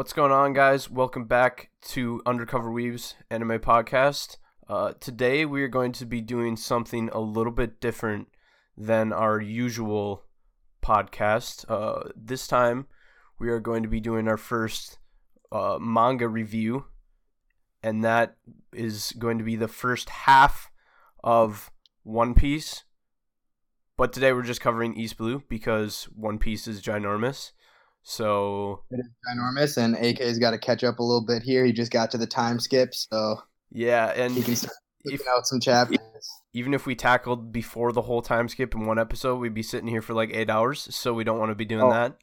What's going on, guys? Welcome back to Undercover Weaves Anime Podcast. Uh, today, we are going to be doing something a little bit different than our usual podcast. Uh, this time, we are going to be doing our first uh, manga review, and that is going to be the first half of One Piece. But today, we're just covering East Blue because One Piece is ginormous. So It is ginormous, and AK's got to catch up a little bit here. He just got to the time skip, so yeah, and he can start if, out some chapters. even if we tackled before the whole time skip in one episode, we'd be sitting here for like eight hours. So we don't want to be doing Oh. that.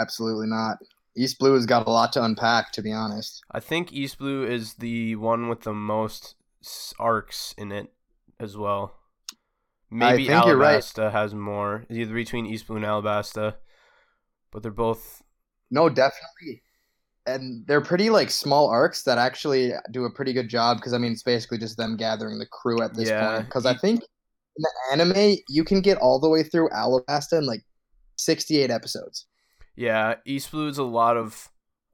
Absolutely not. East Blue has got a lot to unpack, to be honest. I think East Blue is the one with the most arcs in it as well. Maybe you're right. Alabasta has more. It's either between East Blue and Alabasta, but they're both. No, definitely. And they're pretty like small arcs that actually do a pretty good job because I mean it's basically just them gathering the crew at this Yeah, point. Because I think in the anime you can get all the way through Alabasta in like sixty-eight episodes. Yeah, East Blue is a lot of.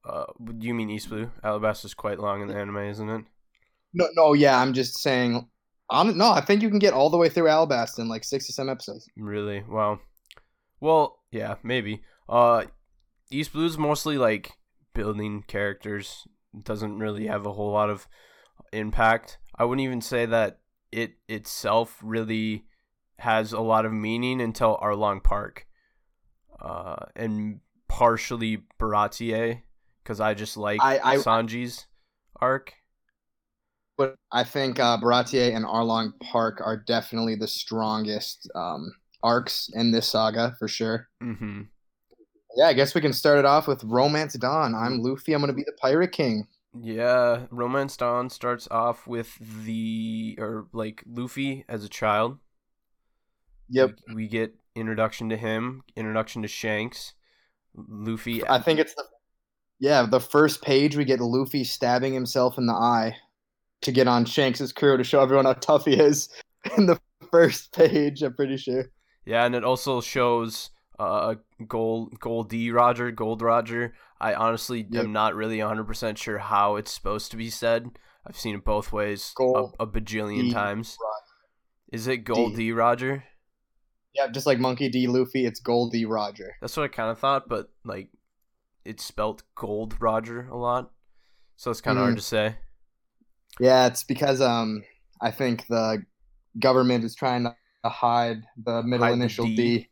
Uh, do you mean East Blue? Alabasta's quite long in the anime, isn't it? No, no, yeah, I'm just saying. On no, I think you can get all the way through Alabasta in like sixty some episodes. Really? Wow. Well, yeah, maybe. Uh, East Blue's mostly like building characters. Doesn't really have a whole lot of impact. I wouldn't even say that it itself really has a lot of meaning until Arlong Park, uh, and partially Baratie, because I just like I- I- Sanji's arc. But I think uh, Baratie and Arlong Park are definitely the strongest um, arcs in this saga for sure. Mm-hmm. Yeah, I guess we can start it off with Romance Dawn. I'm Luffy. I'm gonna be the Pirate King. Yeah, Romance Dawn starts off with the or like Luffy as a child. Yep. We, we get introduction to him, introduction to Shanks. Luffy I think it's the yeah the first page we get Luffy stabbing himself in the eye to get on Shanks's crew to show everyone how tough he is. In the first page, I'm pretty sure. Yeah, and it also shows uh Gold Gold D Roger, Gold Roger. I honestly Yep. am not really 100% sure how it's supposed to be said. I've seen it both ways Gold a, a bajillion D times. Roger. Is it Gold D. D Roger? Yeah, just like Monkey D. Luffy, it's Goldie Roger. That's what I kind of thought, but like it's spelt Gold Roger a lot. So it's kind of Mhm. hard to say. Yeah, it's because um I think the government is trying to hide the middle Hide the initial D. D.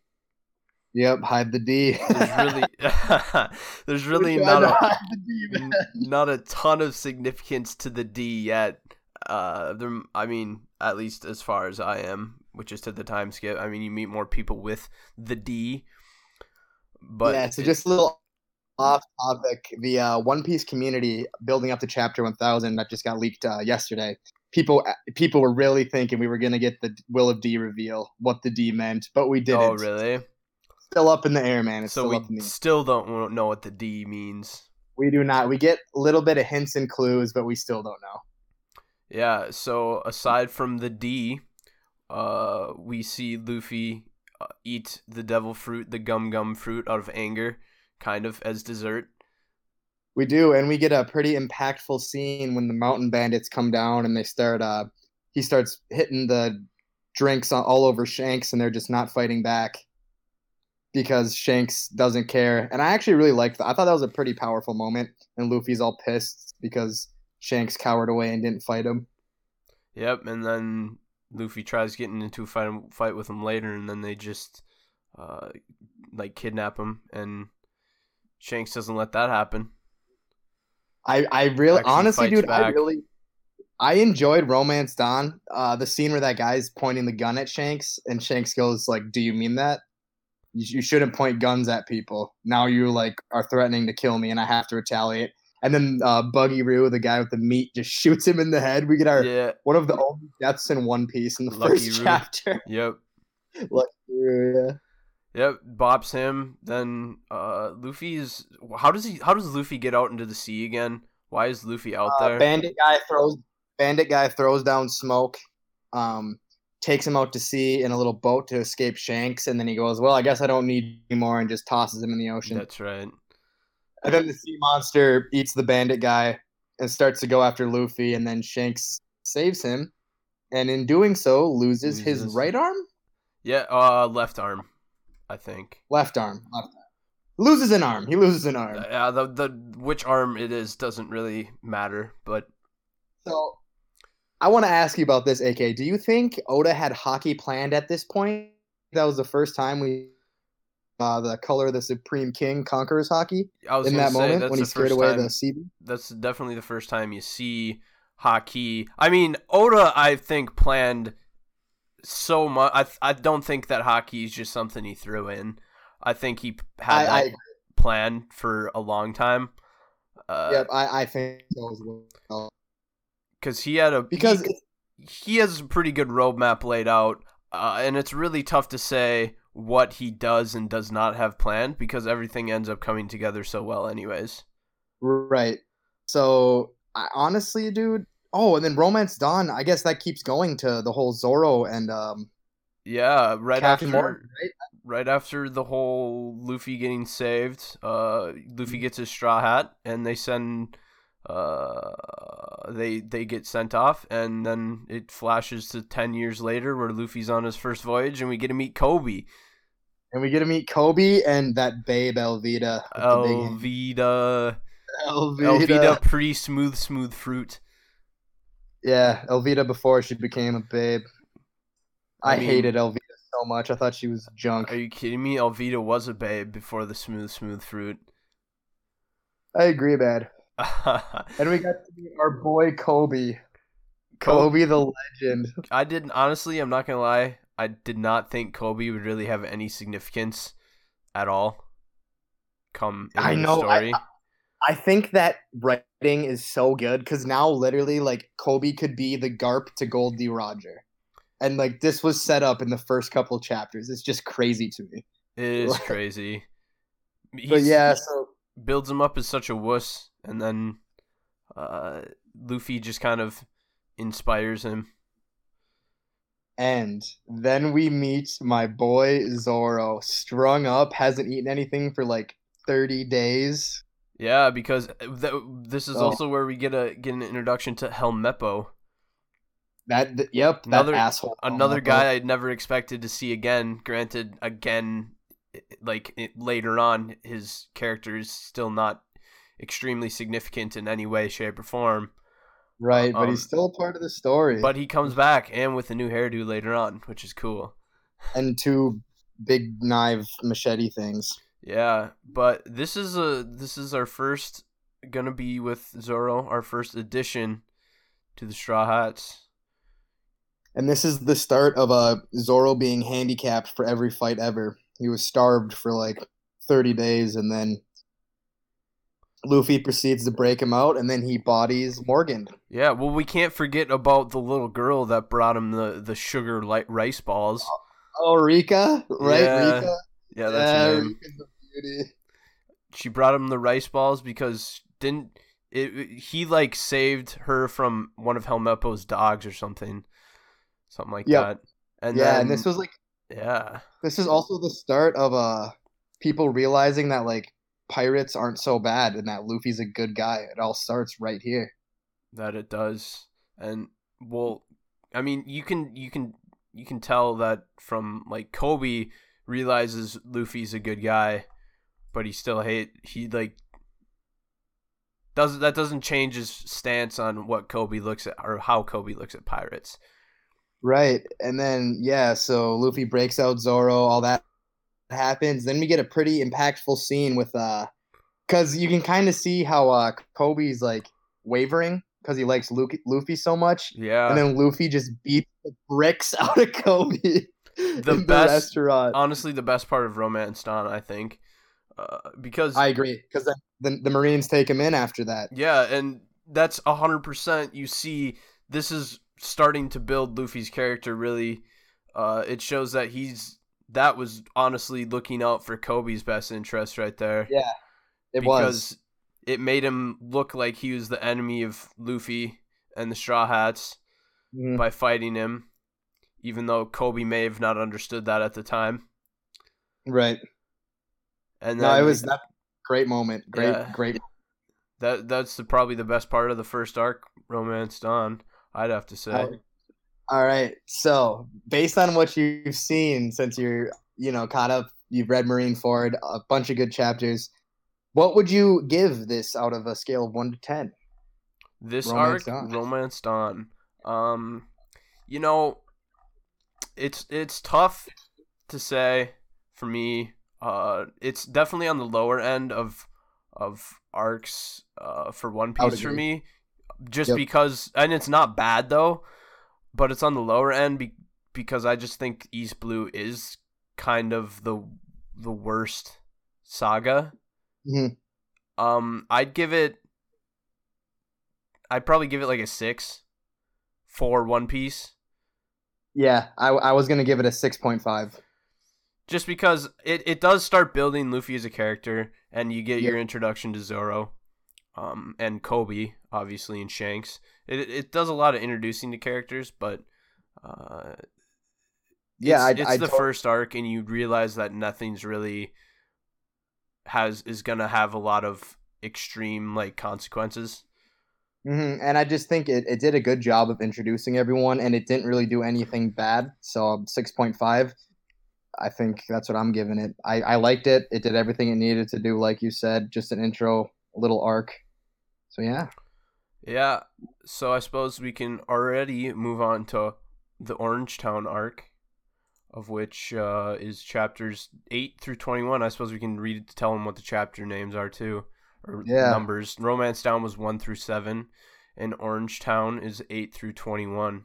Yep, hide the D. There's really there's really not a D, not a ton of significance to the D yet. Uh, there, I mean, at least as far as I am, which is to the time skip. I mean, you meet more people with the D, but yeah, so just a little off topic. The uh, One Piece community building up to Chapter 1000 that just got leaked uh, yesterday. People, people were really thinking we were gonna get the Will of D reveal, what the D meant, but we didn't. oh really? Still up in the air, man. It's So still we up in the air. still don't know what the D means. We do not. We get a little bit of hints and clues, but we still don't know. Yeah, so aside from the D, uh, we see Luffy uh, eat the devil fruit, the gum gum fruit, out of anger, kind of as dessert. We do, and we get a pretty impactful scene when the mountain bandits come down and they start. Uh, he starts hitting the drinks all over Shanks, and they're just not fighting back because Shanks doesn't care. And I actually really liked that. I thought that was a pretty powerful moment, and Luffy's all pissed because Shanks cowered away and didn't fight him. Yep, and then Luffy tries getting into a fight fight with him later, and then they just uh, like kidnap him, and Shanks doesn't let that happen. I I really honestly, dude, I really. I enjoyed Romance Dawn. Uh, the scene where that guy's pointing the gun at Shanks, and Shanks goes like, "Do you mean that? You, you shouldn't point guns at people. Now you like are threatening to kill me, and I have to retaliate." And then uh, Lucky Roo, the guy with the meat, just shoots him in the head. We get our Yeah, one of the only deaths in One Piece in the Lucky first Roo. chapter. yep, Lucky Roo, yeah. yep. Bops him. Then uh, Luffy's. How does he? How does Luffy get out into the sea again? Why is Luffy out Uh, there? bandit guy throws bandit guy throws down smoke um takes him out to sea in a little boat to escape shanks and then he goes well i guess i don't need anymore," and just tosses him in the ocean That's right. and then the sea monster eats the bandit guy and starts to go after Luffy, and then Shanks saves him, and in doing so loses, his right arm, Yeah, uh, left arm, I think. left arm, left arm. Loses an arm. He loses an arm. Yeah, the the which arm it is doesn't really matter, but So I want to ask you about this, AK. Do you think Oda had Haki planned at this point? That was the first time we uh, the color of the Supreme King conquers Haki I was in that say moment when he scared away time, the sea. That's definitely the first time you see Haki. I mean, Oda, I think planned so much. I I don't think that Haki is just something he threw in. I think he had I, that planned for a long time. Uh, yep, I, I think so as well. Because he had a Because he, he has a pretty good roadmap laid out, uh, and it's really tough to say what he does and does not have planned because everything ends up coming together so well, anyways. Right. So I, honestly, dude. Oh, and then Romance Dawn. I guess that keeps going to the whole Zoro and um, Yeah, right Captain after Morgan, right? right after the whole Luffy getting saved, uh, Luffy gets his straw hat, and they send, uh, they they get sent off, and then it flashes to ten years later where Luffy's on his first voyage, and we get to meet Kobe, And we get to meet Kobe and that babe Alvida. with the big hand. Alvida, Alvida. Alvida, pretty smooth, smooth fruit. Yeah, Alvida before she became a babe. I, I mean- hated Alvida so much. I thought she was junk. Are you kidding me? Alvida was a babe before the smooth, smooth fruit. I agree, man. And we got to meet our boy Kobe. Kobe the legend. I didn't honestly. I'm not gonna lie. I did not think Kobe would really have any significance at all. Come in I know, I- story. I think that writing is so good because now literally like Kobe could be the Garp to Gold D Roger. And like this was set up in the first couple chapters. It's just crazy to me. it is crazy. But yeah, so builds him up as such a wuss, and then uh, Luffy just kind of inspires him. and then we meet my boy Zoro, strung up, hasn't eaten anything for like 30 days. Yeah, because th- this is Oh. also where we get a get an introduction to Helmeppo, That th- yep, that Another- asshole. another Helmeppo. guy I'd never expected to see again. Granted, again, like it, later on, his character is still not extremely significant in any way, shape, or form. Right, but um, he's still a part of the story. But he comes back and with a new hairdo later on, which is cool. and two big knife machete things. Yeah, but this is a this is our first gonna be with Zoro, our first addition to the Straw Hats. And this is the start of uh, Zoro being handicapped for every fight ever. He was starved for like 30 days, and then Luffy proceeds to break him out, and then he bodies Morgan. Yeah, well, we can't forget about the little girl that brought him the the sugar light rice balls. Oh, Rika, right? Yeah, Rika. Yeah, that's her name. Rika's a beauty. She brought him the rice balls because didn't it? it- He like saved her from one of Helmeppo's dogs or something, something like Yep. that. And yeah, then, and this was like yeah, this is also the start of uh people realizing that like pirates aren't so bad and that Luffy's a good guy. It all starts right here. that it does. And well, I mean, you can you can you can tell that from like Kobe realizes Luffy's a good guy, but he still hate he like doesn't that doesn't change his stance on what Kobe looks at or how Kobe looks at pirates. Right. And then yeah, so Luffy breaks out Zoro, all that happens. Then we get a pretty impactful scene with uh cuz you can kind of see how uh Kobe's like wavering cuz he likes Luffy, Luffy so much. Yeah. and then Luffy just beats the bricks out of Kobe the best- restaurant. honestly the best part of Romance Dawn, I think. Uh, because I agree cuz the, the the Marines take him in after that. Yeah, and that's a hundred percent. You see, this is starting to build Luffy's character. Really, uh, it shows that he's that was honestly looking out for Kobe's best interest right there. Yeah. It because was. it made him look like he was the enemy of Luffy and the Straw Hats Mhm. by fighting him, even though Kobe may have not understood that at the time. Right. And then No, it was that great moment. Great, Yeah. great. That that's the, probably the best part of the first arc, Romance Dawn. I'd have to say. Oh, All right. So, based on what you've seen since you're, you know, caught up, you've read Marineford, a bunch of good chapters. What would you give this out of a scale of one to ten? This Romance arc, Dawn. Romance Dawn. Um, you know, it's it's tough to say for me. Uh, it's definitely on the lower end of of arcs uh, for One Piece for me, just Yep. because, and it's not bad though, but it's on the lower end be- because I just think East Blue is kind of the the worst saga. Mhm. Um, I'd give it. I'd probably give it like a six for One Piece, Yeah, I, I was gonna give it a six point five. just because it, it does start building Luffy as a character, and you get your introduction to Zoro, um, and Kobe, obviously, and Shanks. It it does a lot of introducing to characters, but uh, Yeah, it's, I, it's I the first arc, and you realize that nothing's really has is gonna have a lot of extreme like consequences. Mhm, And I just think it, it did a good job of introducing everyone, and it didn't really do anything bad. So six point five. I think that's what I'm giving it. I, I liked it. It did everything it needed to do, like you said. Just an intro, a little arc. So yeah. Yeah, so I suppose we can already move on to the Orange Town arc, of which uh, is chapters eight through twenty-one. I suppose we can read it to tell them what the chapter names are too, or Yeah. numbers. Romance Town was one through seven, and Orange Town is eight through twenty-one.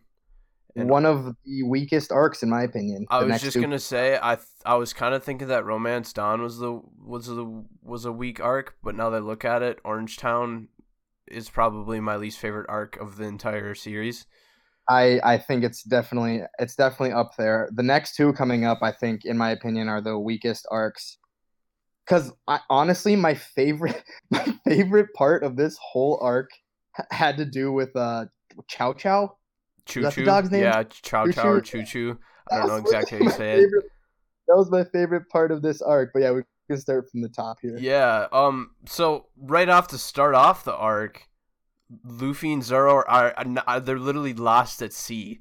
And One of the weakest arcs, in my opinion. I was just two- gonna say I th- I was kind of thinking that Romance Dawn was the was the was a weak arc, but now that I look at it, Orange Town is probably my least favorite arc of the entire series. I I think it's definitely it's definitely up there. The next two coming up, I think, in my opinion, are the weakest arcs. Because honestly, my favorite my favorite part of this whole arc had to do with uh Chow Chow. Choo Choo. dog's name? Yeah, Chow Chow or Choo? Choo. I don't know exactly how you say it. favorite- That was my favorite part of this arc. But yeah, we can start from the top here. Yeah. Um. So right off to start off the arc, Luffy and Zoro are, are, are they're literally lost at sea,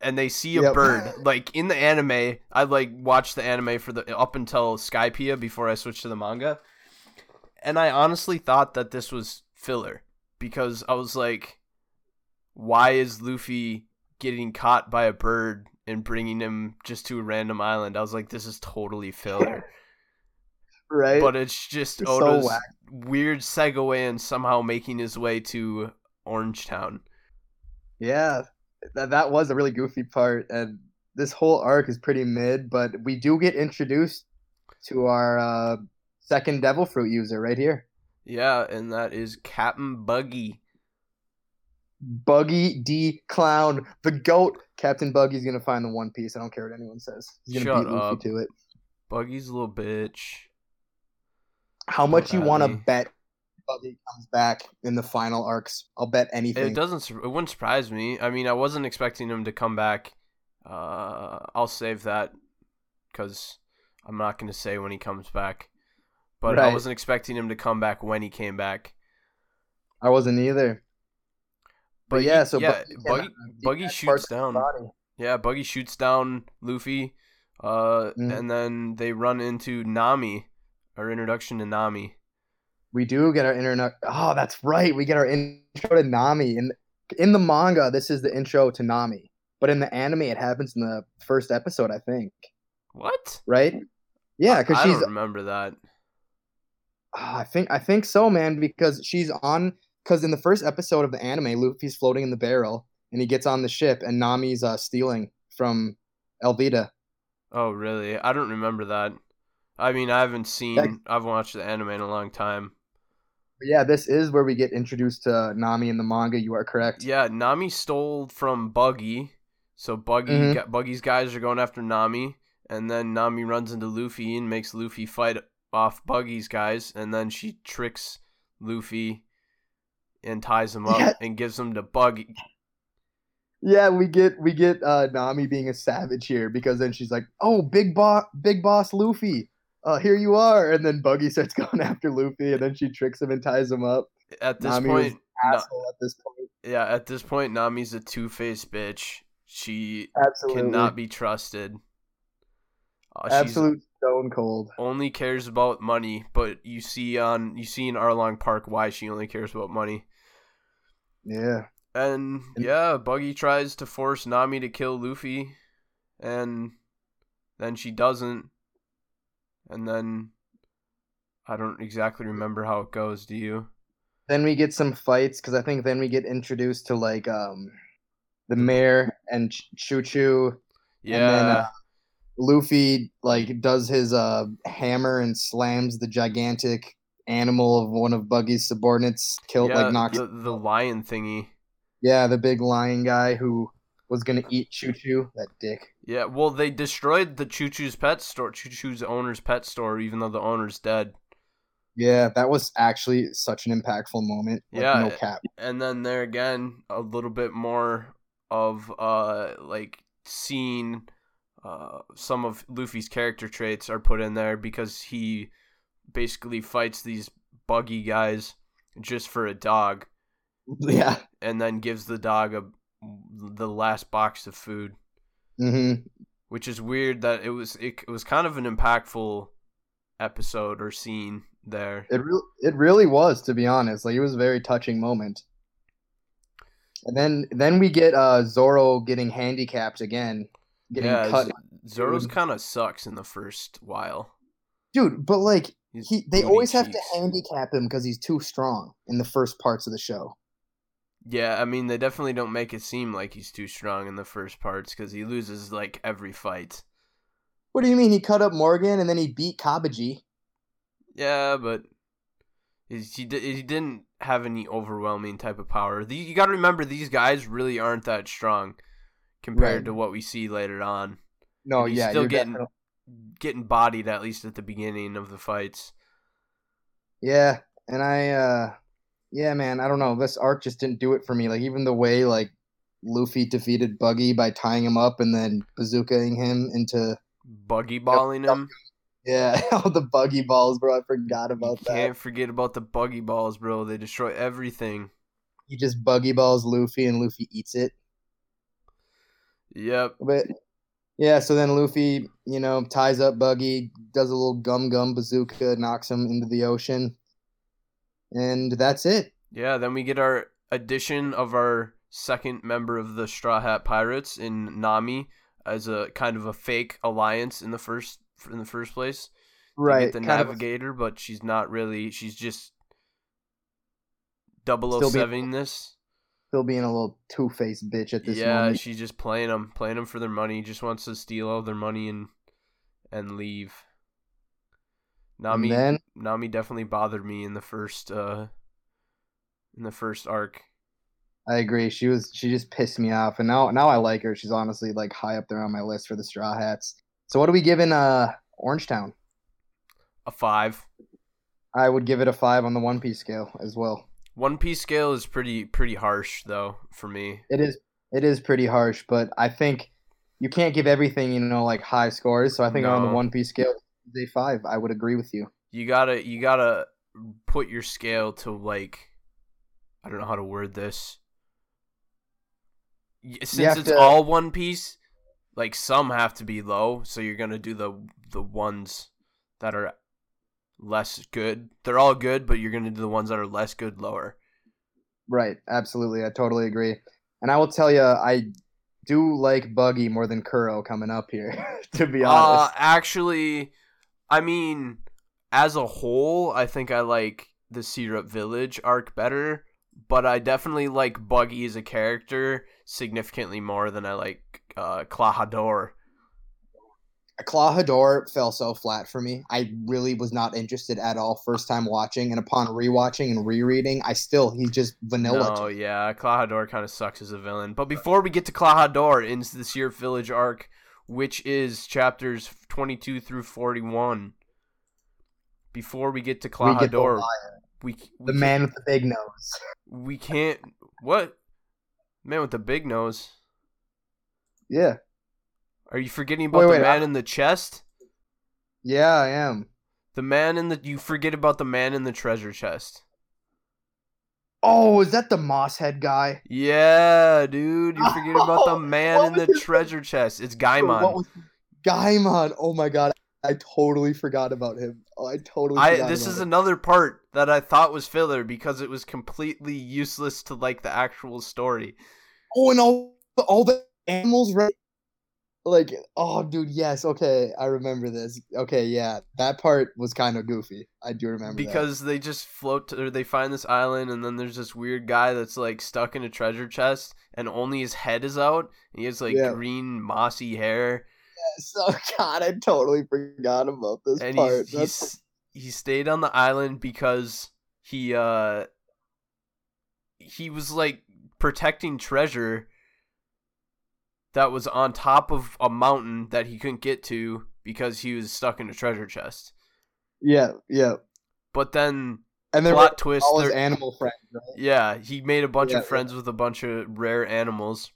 and they see a Yep. bird. Like in the anime, I like watched the anime for the up until Skypiea before I switched to the manga, and I honestly thought that this was filler because I was like, why is Luffy getting caught by a bird and bringing him just to a random island? I was like, this is totally filler. Right. But it's just It's Oda's whack. weird segue and somehow making his way to Orange Town. Yeah, that that was a really goofy part, and this whole arc is pretty mid. But we do get introduced to our uh, second Devil Fruit user right here, Yeah, and that is Captain Buggy. Buggy D Clown, the goat. Captain Buggy's gonna find the One Piece. I don't care what anyone says. He's gonna Shut beat Luffy up. to it. Buggy's a little bitch. How much you want to bet Buggy comes back in the final arcs? I'll bet anything. It doesn't. It wouldn't surprise me. I mean, I wasn't expecting him to come back. Uh, I'll save that because I'm not going to say when he comes back. But I wasn't expecting him to come back when he came back. I wasn't either. But, But yeah, so yeah, Buggy, Buggy- Buggy shoots parts of his down. Yeah, Buggy shoots down Luffy, uh, Mhm. and then they run into Nami. Our introduction to Nami. We do get our intro. Oh, that's right. We get our intro to Nami. In in the manga, this is the intro to Nami, but in the anime, it happens in the first episode, I think. What? Right? Yeah, because I she's. don't remember that. Ah, I think I think so, man. Because she's on. Because in the first episode of the anime, Luffy's floating in the barrel, and he gets on the ship, and Nami's uh, stealing from Alvida. Oh, really? I don't remember that. I mean, I haven't seen. That- I've watched the anime in a long time. Yeah, this is where we get introduced to Nami in the manga. You are correct. Yeah, Nami stole from Buggy, so Buggy, Mhm. Buggy's guys are going after Nami, and then Nami runs into Luffy and makes Luffy fight off Buggy's guys, and then she tricks Luffy and ties him up Yeah. and gives him to Buggy. Yeah, we get we get uh Nami being a savage here because then she's like, "Oh, big boss, big boss Luffy." Uh, here you are. And then Buggy starts going after Luffy, and then she tricks him and ties him up. At this Nami point, at this point. yeah, at this point, Nami's a two faced bitch. She Absolutely. cannot be trusted. Uh, Absolute stone cold. only cares about money, but you see on you see in Arlong Park why she only cares about money. Yeah. And- yeah, Buggy tries to force Nami to kill Luffy, and then she doesn't. And then I don't exactly remember how it goes. Do you? Then we get some fights because I think then we get introduced to like um the mayor and Ch- Choo Choo. Yeah, And then uh, Luffy like does his uh hammer and slams the gigantic animal of one of Buggy's subordinates. Killed yeah, like knocks. the, the lion thingy. Yeah, the big lion guy who was gonna eat Choo Choo. That dick. Yeah, well, they destroyed the Choo Choo's pet store, Choo Choo's owner's pet store, even though the owner's dead. Yeah, that was actually such an impactful moment. Like, Yeah, no cap. and then there again a little bit more of uh like seeing uh some of Luffy's character traits are put in there because he basically fights these buggy guys just for a dog Yeah. and then gives the dog a the last box of food hmm which is weird that it was it, it was kind of an impactful episode or scene there It really, it really was, to be honest. Like it was a very touching moment. And then, then we get uh Zoro getting handicapped again, getting yeah cut. Zoro's kind of sucks in the first while Dude, but like His he, they always have to handicap him because he's too strong in the first parts of the show. Yeah, I mean they definitely don't make it seem like he's too strong in the first parts because he loses like every fight. What do you mean? He cut up Morgan and then he beat Cabaji. Yeah, but he he didn't have any overwhelming type of power. The, you got to remember these guys really aren't that strong compared Right. to what we see later on. No, And he's yeah, still getting definitely- getting bodied at least at the beginning of the fights. yeah, and I, uh yeah, man, I don't know. This arc just didn't do it for me. Like even the way like Luffy defeated Buggy by tying him up and then bazookaing him into Buggy balling him. yeah, all the buggy balls, bro. I forgot You about that. can't forget about the buggy balls, bro. They destroy everything. He just buggy balls Luffy and Luffy eats it. Yep. But yeah, so then Luffy, you know, ties up Buggy, does a little gum gum bazooka, knocks him into the ocean, and that's it. Yeah, then we get our addition of our second member of the Straw Hat Pirates in Nami as a kind of a fake alliance in the first in the first place. Right, the kind of a- navigator, but she's not really. She's just Still be- 007 this. still being a little two faced bitch at this Yeah, moment. she's just playing them, playing them for their money. Just wants to steal all their money and and leave. Nami, and then Nami definitely bothered me in the first uh in the first arc. I agree. She was she just pissed me off, and now now I like her. She's honestly like high up there on my list for the Straw Hats. So what are we giving uh Orange Town? A five. I would give it a five on the One Piece scale as well. One Piece scale is pretty pretty harsh though for me. It is it is pretty harsh, but I think you can't give everything you know like high scores. So I think on the One Piece scale, a five. I would agree with you. You gotta you gotta put your scale to like I don't know how to word this. Since it's to- all One Piece, like some have to be low, so you're gonna do the the ones that are less good. They're all good, but you're gonna do the ones that are less good lower. Right, absolutely. I totally agree. And I will tell you, I do like Buggy more than Kuro coming up here. to be Uh, honest, actually, I mean, as a whole, I think I like the Syrup Village arc better, but I definitely like Buggy as a character significantly more than I like uh, Klahadore. Clawhador fell so flat for me. I really was not interested at all first time watching, and upon rewatching and rereading, I still he's just vanilla. No, yeah, Klahadore kind of sucks as a villain. But before we get to Klahadore in the Syrup Village arc, which is chapters 22 through 41, before we get to we get the, we, the man with the big nose. We can't. What? Man with the big nose. Yeah, Are you forgetting about Wait, the wait, man I- in the chest? yeah, I am. The man in the you forget about the man in the treasure chest. Oh, is that the moss head guy? Yeah, dude, you forget about the Oh, man in the treasure chest. It's What Gaimon. was Gaimon? Oh my god, I totally forgot about him. Oh, I totally. I this is him. another part that I thought was filler because it was completely useless to like the actual story. Oh, and all all the animals, right? Like, oh, dude, yes, okay, I remember this. Okay, yeah, that part was kind of goofy. I do remember that. because they just float to, or they find this island and then there's this weird guy that's like stuck in a treasure chest and only his head is out he has like Yeah. green mossy hair So God, I totally forgot about this and part. he's, he's he stayed on the island because he uh he was like protecting treasure that was on top of a mountain that he couldn't get to because he was stuck in a treasure chest yeah, yeah. but then And there plot twist all his animal friends. Right? Yeah, he made a bunch Yeah, of friends with a bunch of rare animals.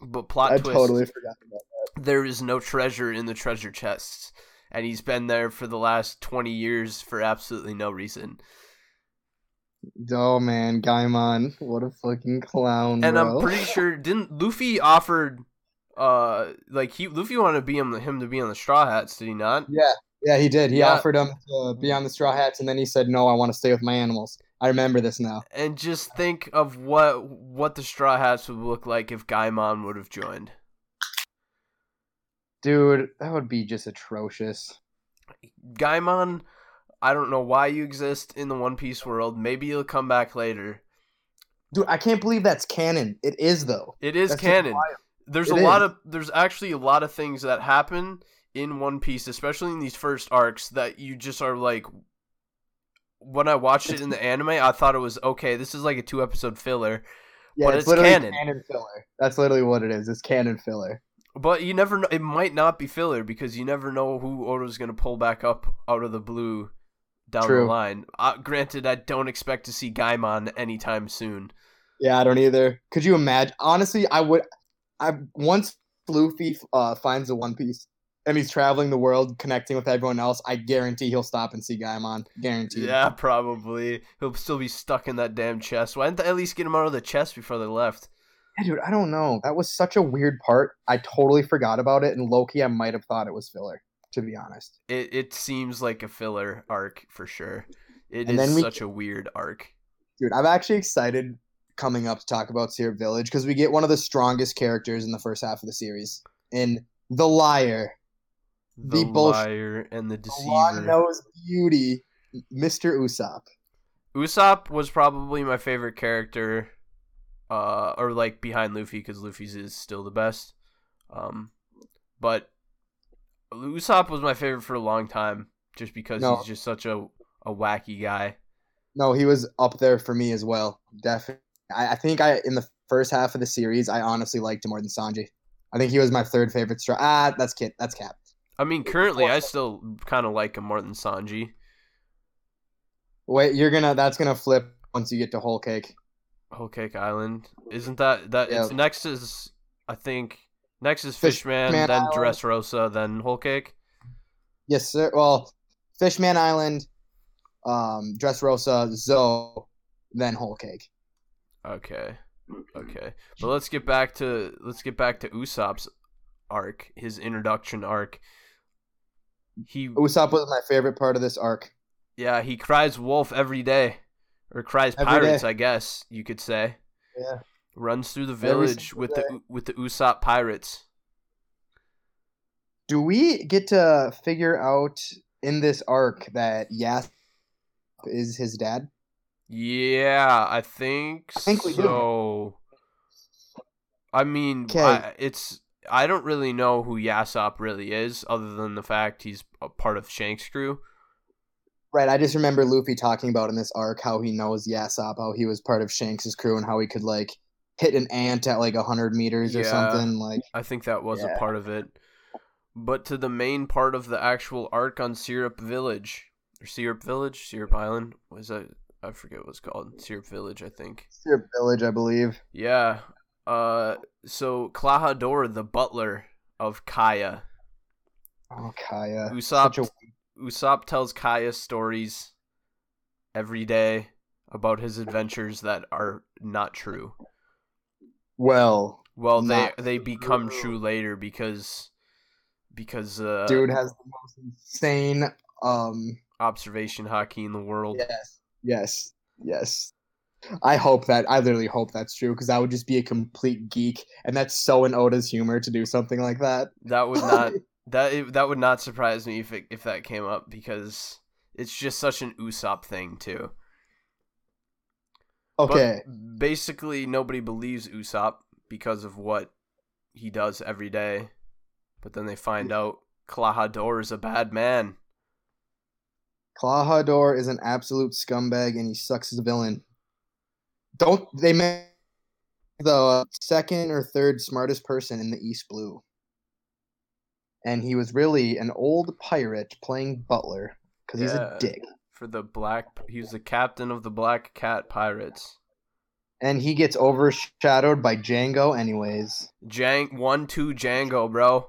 But plot I twist, totally forgot about that. there is no treasure in the treasure chests. And he's been there for the last 20 years for absolutely no reason. Oh man, Gaimon, what a fucking clown, And bro. I'm pretty sure didn't Luffy offered uh like he Luffy wanted to be him him to be on the straw hats, did he not? Yeah, yeah, he did. He Yeah. offered him to be on the Straw Hats, and then he said, "No, I want to stay with my animals." I remember this now. And just think of what what the straw hats would look like if Gaimon would have joined. Dude, that would be just atrocious. Gaimon, I don't know why you exist in the One Piece world. Maybe you'll come back later. Dude, I can't believe that's canon. It is though. It is That's canon. There's It a lot of there's actually a lot of things that happen in One Piece, especially in these first arcs, that you just are like. When I watched it in the anime, I thought it was okay. This is like a two episode filler, Yeah, But it's, it's canon. canon. filler. That's literally what it is. It's canon filler. but you never know. It might not be filler because you never know who Oda's gonna pull back up out of the blue down True. the line. Uh, granted, I don't expect to see Gaimon anytime soon. Yeah, I don't either. Could you imagine? Honestly, I would. I once Luffy uh, finds the One Piece and he's traveling the world, connecting with everyone else. I guarantee he'll stop and see Gaimon. Guaranteed. Yeah, probably. He'll still be stuck in that damn chest. Why didn't they at least get him out of the chest before they left? Yeah, dude, I don't know. That was such a weird part. I totally forgot about it, and Loki, I might have thought it was filler. To be honest. It it seems like a filler arc for sure. It And is we- such a weird arc. Dude, I'm actually excited coming up to talk about Syrup Village because we get one of the strongest characters in the first half of the series in the liar, The, The bullsh- liar and the deceiver. long-nosed beauty, Mr. Usopp. Usopp was probably my favorite character, uh, or like behind Luffy because Luffy's is still the best. Um, but Usopp was my favorite for a long time, just because No. he's just such a a wacky guy. No, he was up there for me as well. Definitely. I, I think I in the first half of the series, I honestly liked him more than Sanji. I think he was my third favorite. Str- ah, that's kid. That's Cap. I mean, currently I still kind of like him more than Sanji. Wait, you're gonna. That's gonna flip once you get to Whole Cake. Whole Cake Island. Isn't that that Yeah. it's next is I think next is Fish- Fishman, then Island. Dressrosa, then Whole Cake. Yes, sir. Well, Fishman Island, um, Dressrosa, Zou, then Whole Cake. Okay. Okay. But let's get back to let's get back to Usopp's arc, his introduction arc. He Usopp was my favorite part of this arc. yeah, he cries wolf every day. Or cries Every pirates, day. I guess you could say. Yeah. Runs through the village with day. the with the Usopp pirates. Do we get to figure out in this arc that Yas is his dad? Yeah, I think, I think so. I mean. I, it's I don't really know who Yasop really is, other than the fact he's a part of Shanks' crew. Right. I just remember Luffy talking about in this arc how he knows Yasop, how he was part of Shanks' crew, and how he could like hit an ant at like hundred meters or something. Like, I think that was a part of it. But to the main part of the actual arc on Syrup Village or Syrup Village, Syrup Island, was that? I forget what it's called. Syrup Village, I think. Syrup Village, I believe. Yeah. Uh. So Klahadore, the butler of Kaya, Oh, Kaya. Usopp a Usopp tells Kaya stories every day about his adventures that are not true. Well, Well, they they become true later because because uh, dude has the most insane. Um. observation Haki in the world. Yes. Yes. Yes. I hope that I literally hope that's true because I would just be a complete geek, and that's so in Oda's humor to do something like that. That would not that it, that would not surprise me if it, if that came up because it's just such an Usopp thing too. But Okay. basically, nobody believes Usopp because of what he does every day. But then they find out Klahadore is a bad man. Klahadore is an absolute scumbag and he sucks as a villain. Don't they make the second or third smartest person in the East Blue? And he was really an old pirate playing butler because he's a dick. For the black, he was the captain of the Black Cat Pirates. And he gets overshadowed by Django, anyways. Jang one two Django, bro.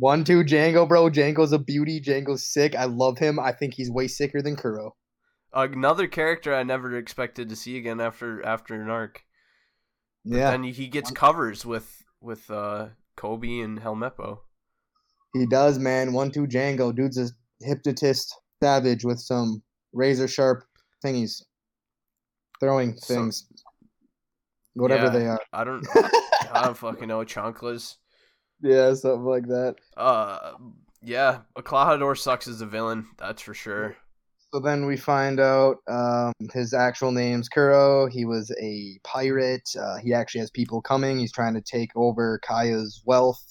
One, two, Django, bro. Django's a beauty. Django's sick. I love him. I think he's way sicker than Kuro. Another character I never expected to see again after after an arc. Yeah, And he gets covers with with uh Kobe and Helmeppo. he does, man. One, two, Django. Dude's a hypnotist savage with some razor sharp thingies. Throwing So- things. Whatever Yeah. they are. I don't I don't fucking know chanclas. Yeah, something like that. Uh yeah, Klahadore sucks as a villain, that's for sure. So then we find out um, his actual name's Kuro. He was a pirate. Uh, he actually has people coming. He's trying to take over Kaya's wealth.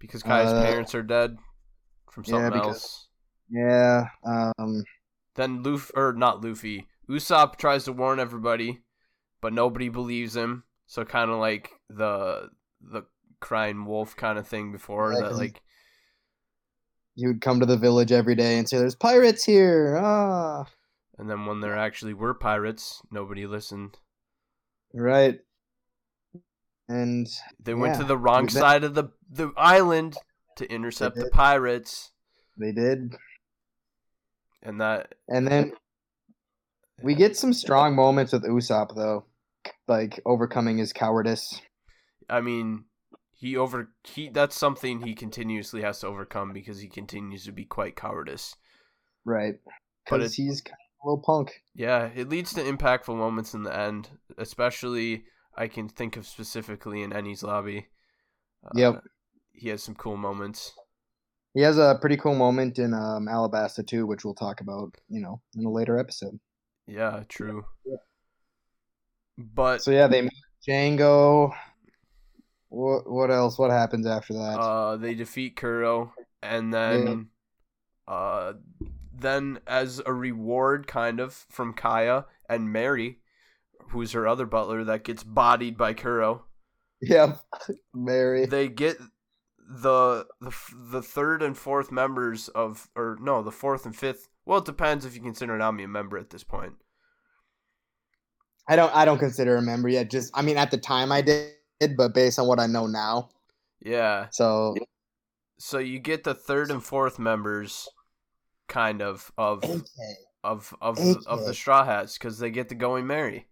Because Kaya's Uh, parents are dead from yeah, something because- else. Yeah. Um, Then Luffy or not Luffy. Usopp tries to warn everybody, but nobody believes him. So kind of like the the crying wolf kind of thing before Yeah, that like you would come to the village every day and say, "There's pirates here." Ah, and then when there actually were pirates, nobody listened. right. And They went to the wrong side of the the island to intercept the pirates, they did. and that And then we get some strong moments with Usopp, though, like overcoming his cowardice. I mean, he over he that's something he continuously has to overcome because he continues to be quite cowardice. Right. But Because he's kind of a little punk. Yeah, it leads to impactful moments in the end, especially I can think of specifically in Enies Lobby. Uh, Yep. He has some cool moments. He has a pretty cool moment in um, Alabasta too, which we'll talk about, you know, in a later episode. Yeah, true. But So yeah, they meet Django. What what else? What happens after that? uh, they defeat Kuro, and then, uh, then as a reward, kind of from Kaya and Merry, who's her other butler that gets bodied by Kuro. Yeah, Merry. they get the the the third and fourth members of or no the fourth and fifth well it depends if you consider Nami a member at this point I don't I don't consider a member yet. Just I mean, at the time I did, but based on what I know now, yeah so so you get the third and fourth members kind of of okay, of of of the straw hats because they get to go and marry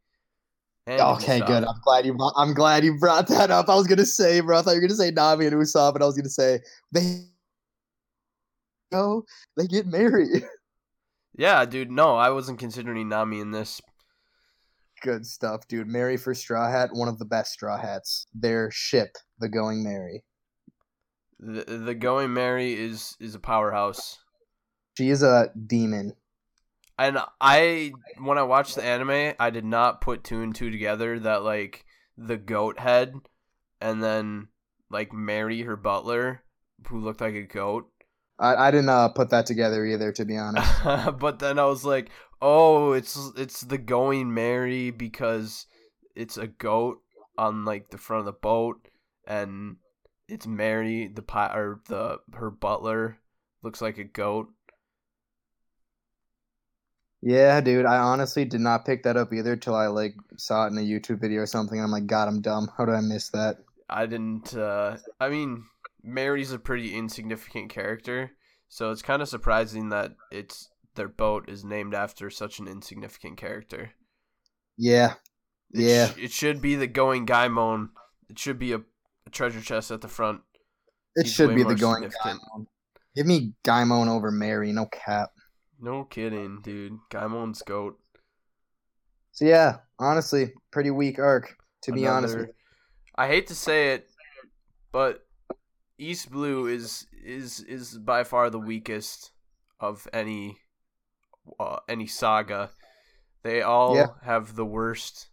and okay, Usopp. good. I'm glad you brought, I'm glad you brought that up. I was gonna say, bro, I thought you were gonna say Nami and Usopp, and I was gonna say they go, they get married. yeah dude no I wasn't considering Nami in this Good stuff, dude. Merry for Straw Hat, one of the best Straw Hats. Their ship, the Going Merry. the the going Merry is is a powerhouse She is a demon. And I, when I watched the anime, I did not put two and two together that like the goat head, and then like Merry, her butler, who looked like a goat. I, I didn't uh, put that together either, to be honest. but then I was like, oh, it's it's the going Merry because it's a goat on like the front of the boat, and it's Merry, the pi- or the her butler looks like a goat. Yeah, dude. I honestly did not pick that up either till I like saw it in a YouTube video or something. I'm like, God, I'm dumb. How did I miss that? I didn't. Uh, I mean, Merry's a pretty insignificant character, So it's kind of surprising that it's their boat is named after such an insignificant character. Yeah. It Yeah. sh- it should be the going Gaimon. It should be a, a treasure chest at the front. It He's should be the going. Gaimon. Give me Gaimon over Merry, no cap. No kidding, dude. Gaimon's goat. So yeah, honestly, pretty weak arc, to be honest with Another- I hate to say it, but East Blue is is is by far the weakest of any uh, any saga. They all Yeah. have the worst.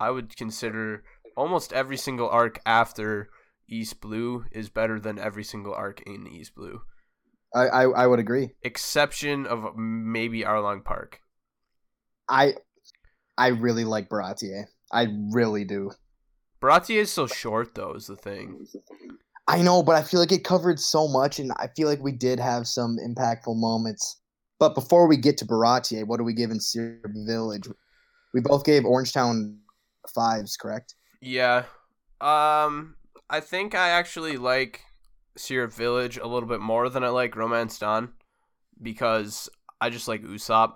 I would consider almost every single arc after East Blue is better than every single arc in East Blue, I, I I would agree. exception of maybe Arlong Park. I I really like Baratie. I really do. Baratie is so short though, is the thing. I know, but I feel like it covered so much, and I feel like we did have some impactful moments. But before we get to Baratie, what do we give in Syrup Village? We both gave Orangetown fives, correct? Yeah. Um I think I actually like Syrup Village a little bit more than I like Romance Dawn because I just like Usopp,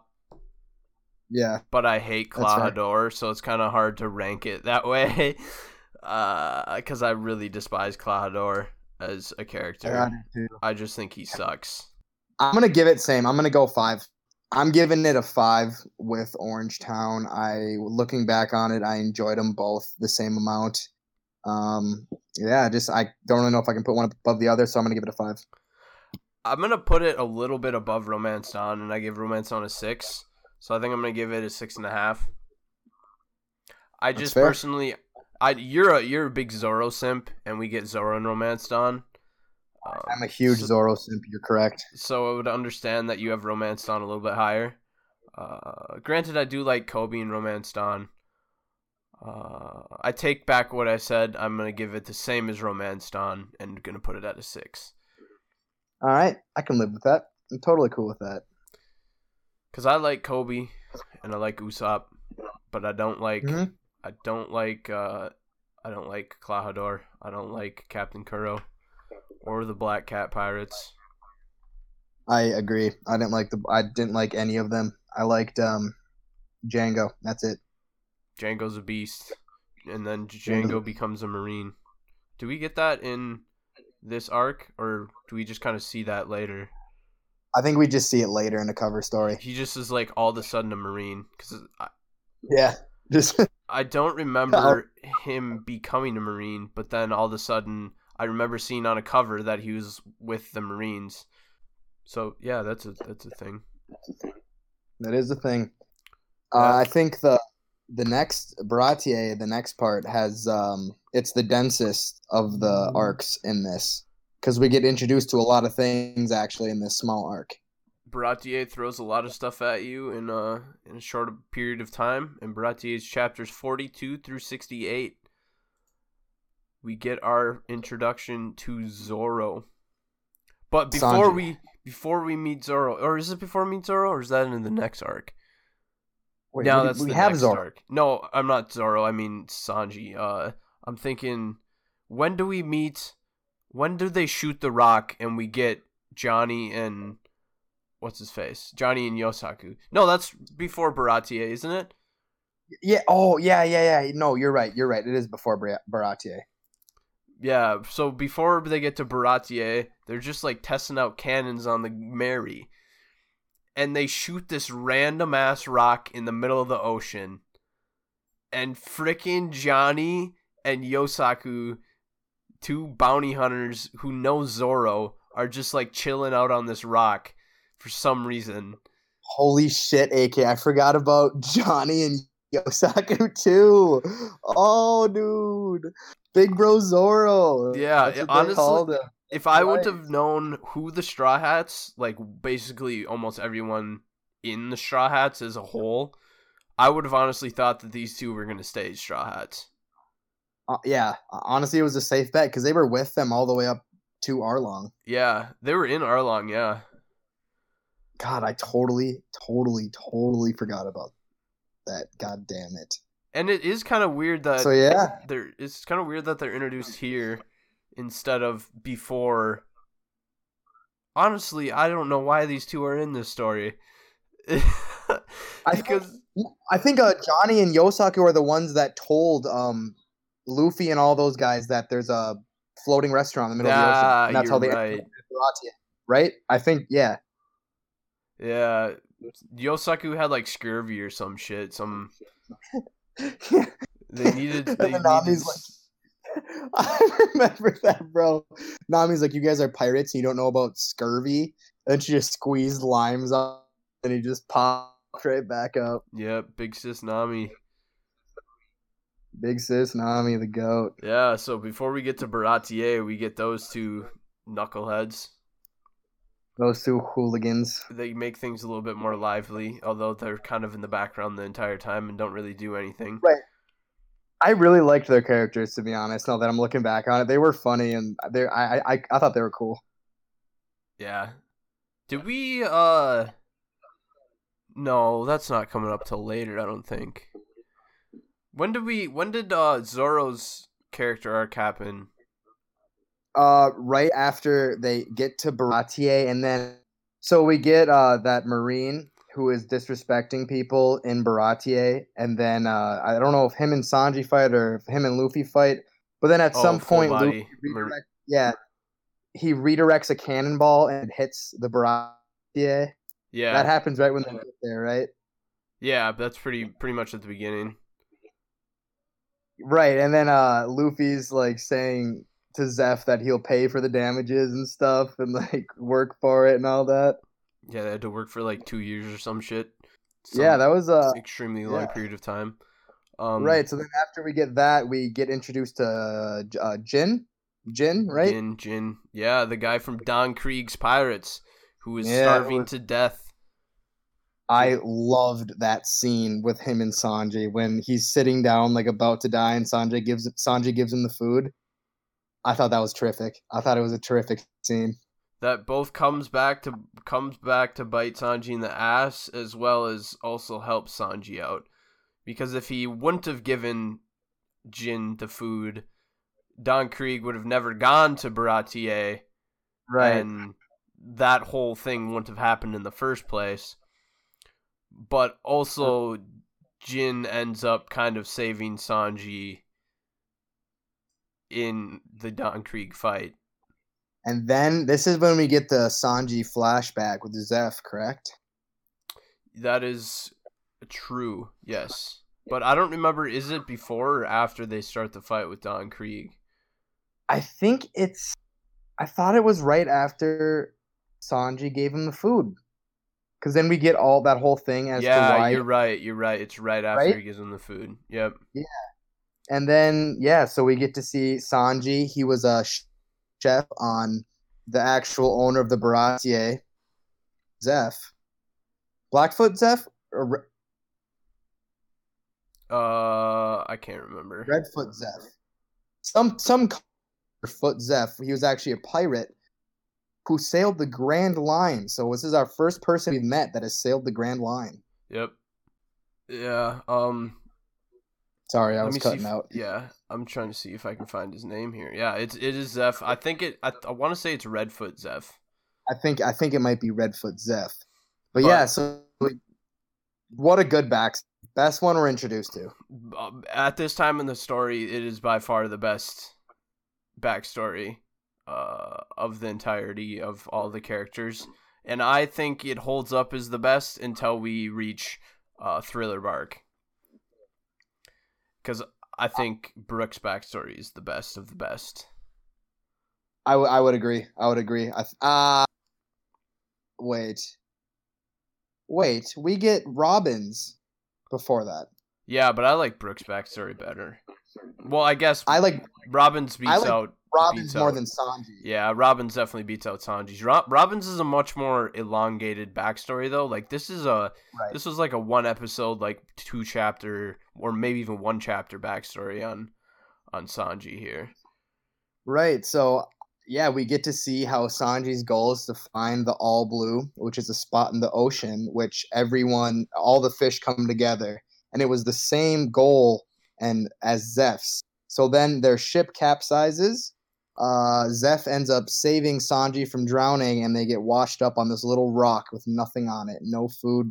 Yeah. but I hate That's. Klahadore, so it's kind of hard to rank it that way. Uh cuz I really despise Klahadore as a character. I just think he sucks. I'm gonna give it same. I'm gonna go five. I'm giving it a five with Orangetown. I looking back on it, I enjoyed them both the same amount. Um, yeah, just I don't really know if I can put one above the other, so I'm gonna give it a five. I'm gonna put it a little bit above Romance Dawn, and I give Romance Dawn a six. So I think I'm gonna give it a six and a half. I That's just fair. personally, I you're a you're a big Zoro simp, and we get Zoro and Romance Dawn. Um, I'm a huge so, Zoro simp. You're correct. so I would understand that you have Romance Dawn a little bit higher. Uh, granted, I do like Koby and Romance Dawn. Uh, I take back what I said. I'm gonna give it the same as Romance Dawn, and gonna put it at a six. All right, I can live with that. I'm totally cool with that. Cause I like Koby and I like Usopp, but I don't like Mhm. I don't like uh I don't like Klahadore. I don't like Captain Kuro or the Black Cat Pirates. I agree. I didn't like the. I didn't like any of them. I liked um, Django. That's it. Django's a beast, and then Django becomes a marine. Do we get that in this arc, or do we just kind of see that later? I think we just see it later in the cover story. He just is like all of a sudden a marine because I, Yeah, just I don't remember him becoming a marine, but then all of a sudden I remember seeing on a cover that he was with the Marines. So yeah, that's a that's a thing. that is a thing. Yeah. Uh, I think the the next Baratie, the next part has um, it's the densest of the arcs in this because we get introduced to a lot of things actually in this small arc. Baratie throws a lot of stuff at you in a in a short period of time. In Baratie's chapters forty two through sixty eight, we get our introduction to Zoro. But before Sanji. we before we meet Zoro, or is it before we meet Zoro, or is that in the next arc? Wait, no, we, that's we the have next Zoro. arc. No, I'm not Zoro. I mean Sanji. Uh, I'm thinking, when do we meet? When do they shoot the rock and we get Johnny and what's his face? Johnny and Yosaku. No, that's before Baratie, isn't it? Yeah. Oh, yeah, yeah, yeah. No, you're right. You're right. It is before Bar- Baratie. Yeah. So before they get to Baratie, they're just like testing out cannons on the Merry, and they shoot this random ass rock in the middle of the ocean, and frickin' Johnny and Yosaku, two bounty hunters who know Zoro, are just like chilling out on this rock for some reason. Holy shit, AK! I forgot about Johnny and Yosaku too. Oh, dude, Big Bro Zoro. Yeah, That's what they honestly- If I would Right. have known who the Straw Hats, like basically almost everyone in the Straw Hats as a whole, I would have honestly thought that these two were going to stay Straw Hats. Uh, yeah, honestly, it was a safe bet because they were with them all the way up to Arlong. Yeah, they were in Arlong, yeah. God, I totally, totally, totally forgot about that. God damn it. And it is kind of weird that So yeah, they're it's kind of weird that they're introduced here instead of before honestly, I don't know why these two are in this story. I think, I think uh, Johnny and Yosaku are the ones that told um, Luffy and all those guys that there's a floating restaurant in the middle of the ocean. Ah, And that's how they right. up in Baratie, right? I think yeah. Yeah, Yosaku had like scurvy or some shit. Some they needed. They then needed like, I remember that, bro. Nami's like, you guys are pirates and you don't know about scurvy. And she just squeezed limes up and he just popped right back up. Yep, big sis Nami. Big sis Nami, the goat. Yeah, so before we get to Baratie, we get those two knuckleheads. Those two hooligans. They make things a little bit more lively, although they're kind of in the background the entire time and don't really do anything. Right. I really liked their characters, to be honest. Now that I'm looking back on it, they were funny and they I I I thought they were cool. Yeah. Did we uh No, that's not coming up till later, I don't think. When did we when did uh Zoro's character arc happen? Uh right after they get to Baratie and then so we get uh that marine who is disrespecting people in Baratie and then uh I don't know if him and Sanji fight or if him and Luffy fight but then at Oh, some point Luffy Mar- yeah he redirects a cannonball and hits the Baratie Yeah. that happens right when they get there right yeah, that's pretty pretty much at the beginning. right and then uh Luffy's like saying to Zeph that he'll pay for the damages and stuff and like work for it and all that Yeah, they had to work for like 2 years or some shit. yeah that was uh extremely long yeah. period of time. Um right. So then after we get that, we get introduced to uh, uh, Gin. Gin, right? Gin, Gin. Yeah, the guy from Don Krieg's Pirates who is Yeah, starving was- to death. I loved that scene with him and Sanji when he's sitting down like about to die, and Sanjay gives Sanji gives him the food. I thought that was terrific. I thought it was a terrific scene. that both comes back to comes back to bite Sanji in the ass as well as also helps Sanji out. Because if he wouldn't have given Gin the food, Don Krieg would have never gone to Baratie Right. and that whole thing wouldn't have happened in the first place. But also Gin ends up kind of saving Sanji in the Don Krieg fight. And then this is when we get the Sanji flashback with Zeph, correct? That is true, yes. But I don't remember is it before or after they start the fight with Don Krieg? I think it's. I thought it was right after Sanji gave him the food, because then we get all that whole thing as to yeah, why. you're right, you're right. It's right after Right? he gives him the food. Yep. And then yeah, so we get to see Sanji. He was a sh- chef on the actual owner of the Baratie, Zeph. Blackfoot Zeph or Uh I can't remember. Redfoot Zeph? Some some foot Zeph. He was actually a pirate who sailed the Grand Line. So this is our first person we've met that has sailed the Grand Line. Yep. Yeah, um Sorry, I let was cutting if- out. Yeah, I'm trying to see if I can find his name here. Yeah, it's it is Zeph. I think it I, I want to say it's Redfoot Zeph. I think I think it might be Redfoot Zeph. But, But- yeah, so what a good back best one we're introduced to. Um, At this time in the story, it is by far the best backstory uh, of the entirety of all the characters, and I think it holds up as the best until we reach uh, Thriller Bark, because I think Brook's backstory is the best of the best. I, w- I would agree. I would agree. I th- uh wait. Wait, we get Robin's before that. Yeah, but I like Brook's backstory better. Well, I guess I like Robin's beats like out Robin's more out- than Sanji. Yeah, Robin's definitely beats out Sanji's. Ro- Robin's is a much more elongated backstory though. Like this is a Right. this was like a one episode, like two chapter or maybe even one chapter backstory on on Sanji here. Right. So yeah, we get to see how Sanji's goal is to find the all blue, which is a spot in the ocean, which everyone all the fish come together. And it was the same goal and as Zeph's. So then their ship capsizes uh, Zeph ends up saving Sanji from drowning, and they get washed up on this little rock with nothing on it, no food,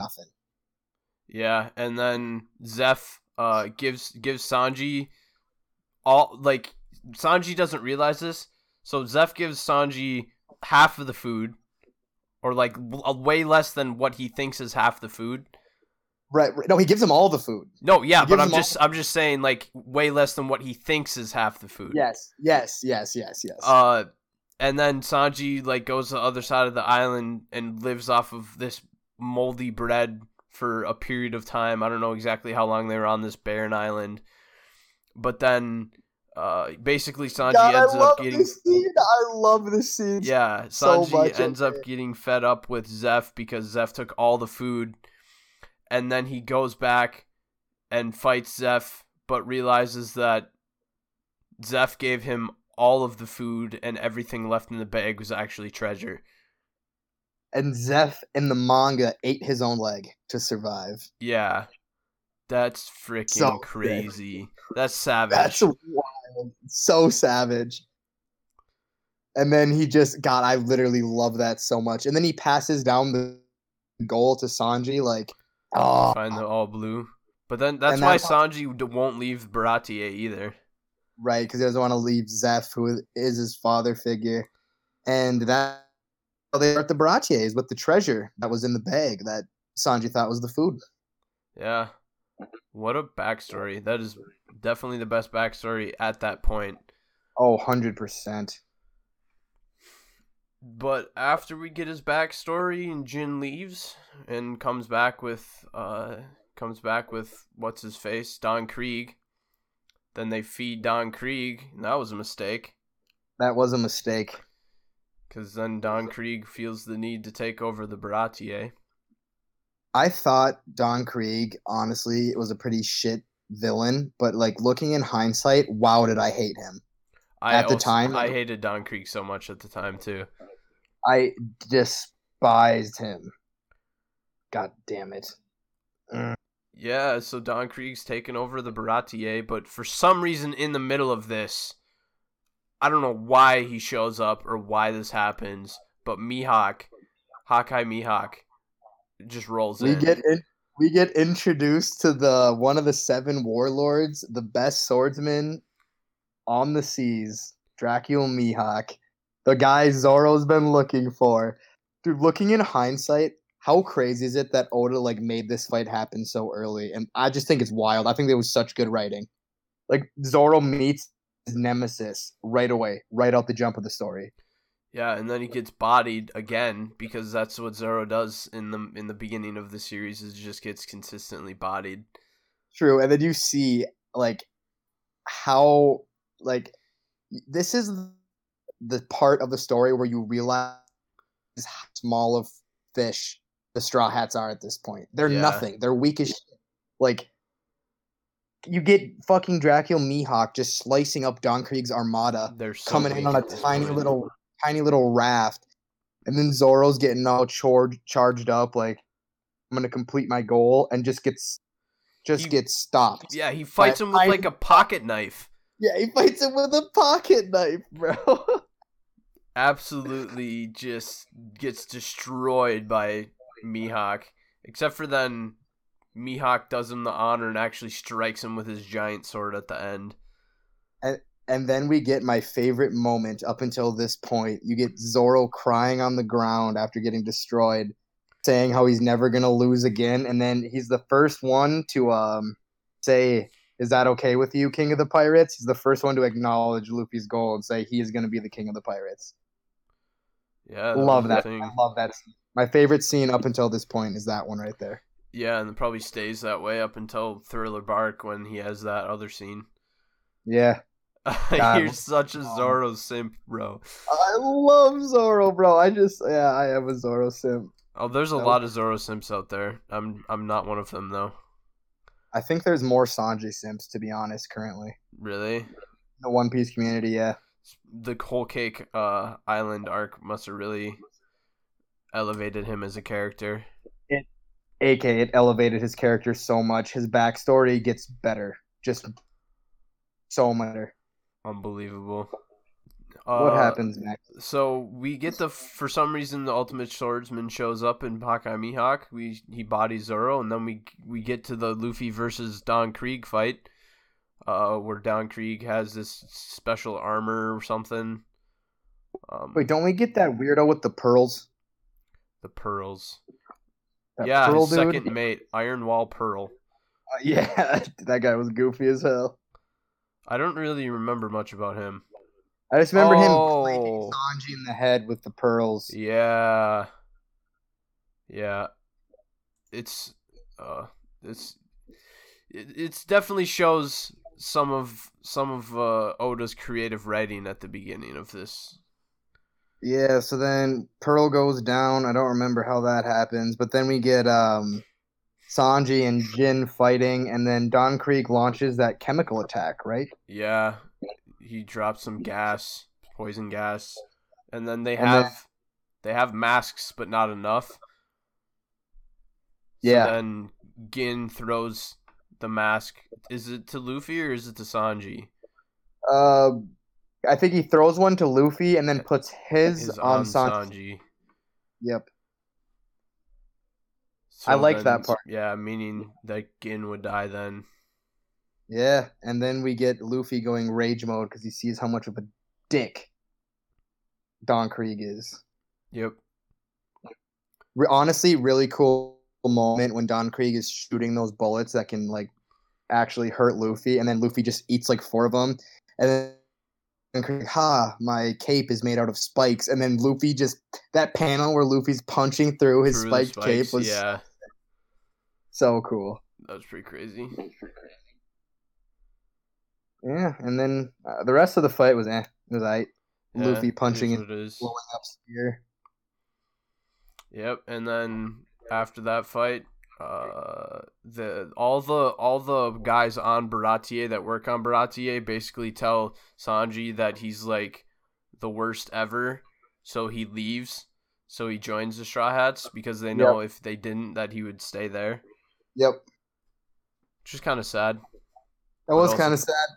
nothing. Yeah, and then Zeph uh gives gives Sanji all like Sanji doesn't realize this, so Zeph gives Sanji half of the food, or like w- way less than what he thinks is half the food. Right, right. No, he gives them all the food. No, yeah, but I'm all- just I'm just saying like way less than what he thinks is half the food. Yes, yes, yes, yes, yes. Uh, and then Sanji like goes to the other side of the island and lives off of this moldy bread for a period of time. I don't know exactly how long they were on this barren island, but then uh, basically Sanji God, ends up getting this scene. I love this scene. yeah. so Sanji much, ends up getting fed up with Zeph because Zeph took all the food, and then he goes back and fights Zeph, but realizes that Zeph gave him all of the food and everything left in the bag was actually treasure. And Zeph in the manga ate his own leg to survive. Yeah. That's freaking So good. crazy. That's savage. That's wild. So savage. And then he just God, I literally love that so much. And then he passes down the goal to Sanji, like, oh, Find the all blue. But then that's why that's- Sanji d- won't leave Baratie either. right, because he doesn't want to leave Zeph, who is his father figure. And that they are at the Baratiers with the treasure that was in the bag that Sanji thought was the food. Yeah. What a backstory. That is definitely the best backstory at that point. Oh, 100%. But after we get his backstory and Gin leaves and comes back with uh comes back with what's his face? Don Krieg. Then they feed Don Krieg, and that was a mistake. That was a mistake. Because then Don Krieg feels the need to take over the Baratie. I thought Don Krieg, honestly, was a pretty shit villain, but like looking in hindsight, wow, did I hate him. I At the also- time- I hated Don Krieg so much at the time too. I despised him. God damn it. Yeah, so Don Krieg's taken over the Baratie, but for some reason in the middle of this, I don't know why he shows up or why this happens, but Mihawk, Hawkeye Mihawk, just rolls We in. get in, we get introduced to the one of the seven warlords, the best swordsman on the seas, Dracule Mihawk, the guy Zoro's been looking for. Dude, looking in hindsight, how crazy is it that Oda like made this fight happen so early? And I just think it's wild. I think it was such good writing. Like Zoro meets his nemesis right away, right out the jump of the story. Yeah, and then he gets bodied again because that's what Zoro does in the in the beginning of the series is just gets consistently bodied. True, and then you see like how like this is the part of the story where you realize how small of fish the straw hats are at this point. They're Yeah. nothing. They're weak as shit. Like you get fucking Dracule Mihawk just slicing up Don Krieg's armada, They're so coming in on a tiny point. little tiny little raft. And then Zoro's getting all charged charged up like I'm gonna complete my goal and just gets just He- gets stopped. Yeah, he fights him with tiny- like a pocket knife. Yeah, he fights him with a pocket knife, bro. absolutely just gets destroyed by Mihawk. Except for then Mihawk does him the honor and actually strikes him with his giant sword at the end. and and then we get my favorite moment up until this point. You get Zoro crying on the ground after getting destroyed, saying how he's never gonna lose again, and then he's the first one to um say, "Is that okay with you, King of the Pirates?" He's the first one to acknowledge Luffy's goal and say he is gonna be the King of the Pirates. Yeah, love that. thing. I love that. scene. My favorite scene up until this point is that one right there. Yeah, and it probably stays that way up until Thriller Bark when he has that other scene. Yeah. You're such a um, Zoro simp, bro. I love Zoro, bro. I just yeah, I am a Zoro simp. Oh, there's a lot of Zoro simps out there. I'm I'm not one of them though. I think there's more Sanji simps to be honest currently. Really, The One Piece community, yeah. the Whole Cake uh, Island arc must have really elevated him as a character. AK it elevated his character so much. His backstory gets better. Just so much better. Unbelievable. What Uh, happens next? So we get the for some reason the ultimate swordsman shows up in Hawkeye Mihawk. We he bodies Zoro, and then we we get to the Luffy versus Don Krieg fight, uh, where Don Krieg has this special armor or something. Um, Wait, don't we get that weirdo with the pearls? the pearls. That yeah, pearl his second mate, Iron Wall Pearl. Uh, yeah, that guy was goofy as hell. I don't really remember much about him. I just remember him Oh. clanking Sanji in the head with the pearls. Yeah. Yeah. It's uh it's it, it's definitely shows some of some of uh Oda's creative writing at the beginning of this. Yeah, so then Pearl goes down. I don't remember how that happens, but then we get um Sanji and Gin fighting, and then Don Krieg launches that chemical attack, right? Yeah. He drops some gas, poison gas, and then they And have then- they have masks but not enough. So Yeah. then Gin throws the mask. Is it to Luffy or is it to Sanji? Uh, I think he throws one to Luffy and then puts his, Is on, on Sanji. Sanji. Yep. So I like then- that part. Yeah, meaning that Gin would die then. Yeah, and then we get Luffy going rage mode because he sees how much of a dick Don Krieg is. Yep. Re- honestly, really cool moment when Don Krieg is shooting those bullets that can like actually hurt Luffy, and then Luffy just eats like four of them, and then Don Krieg, ha, my cape is made out of spikes, and then Luffy just that panel where Luffy's punching through his Through the spiked cape was yeah, so cool. that was pretty crazy. Yeah, and then uh, the rest of the fight was eh, it was I Yeah, Luffy punching and blowing up spear. Yep, and then after that fight, uh, the all the all the guys on Baratie that work on Baratie basically tell Sanji that he's like the worst ever, so he leaves. So he joins the Straw Hats because they know if they didn't that he would stay there, Yep, which is kind of sad. that was kind of sad.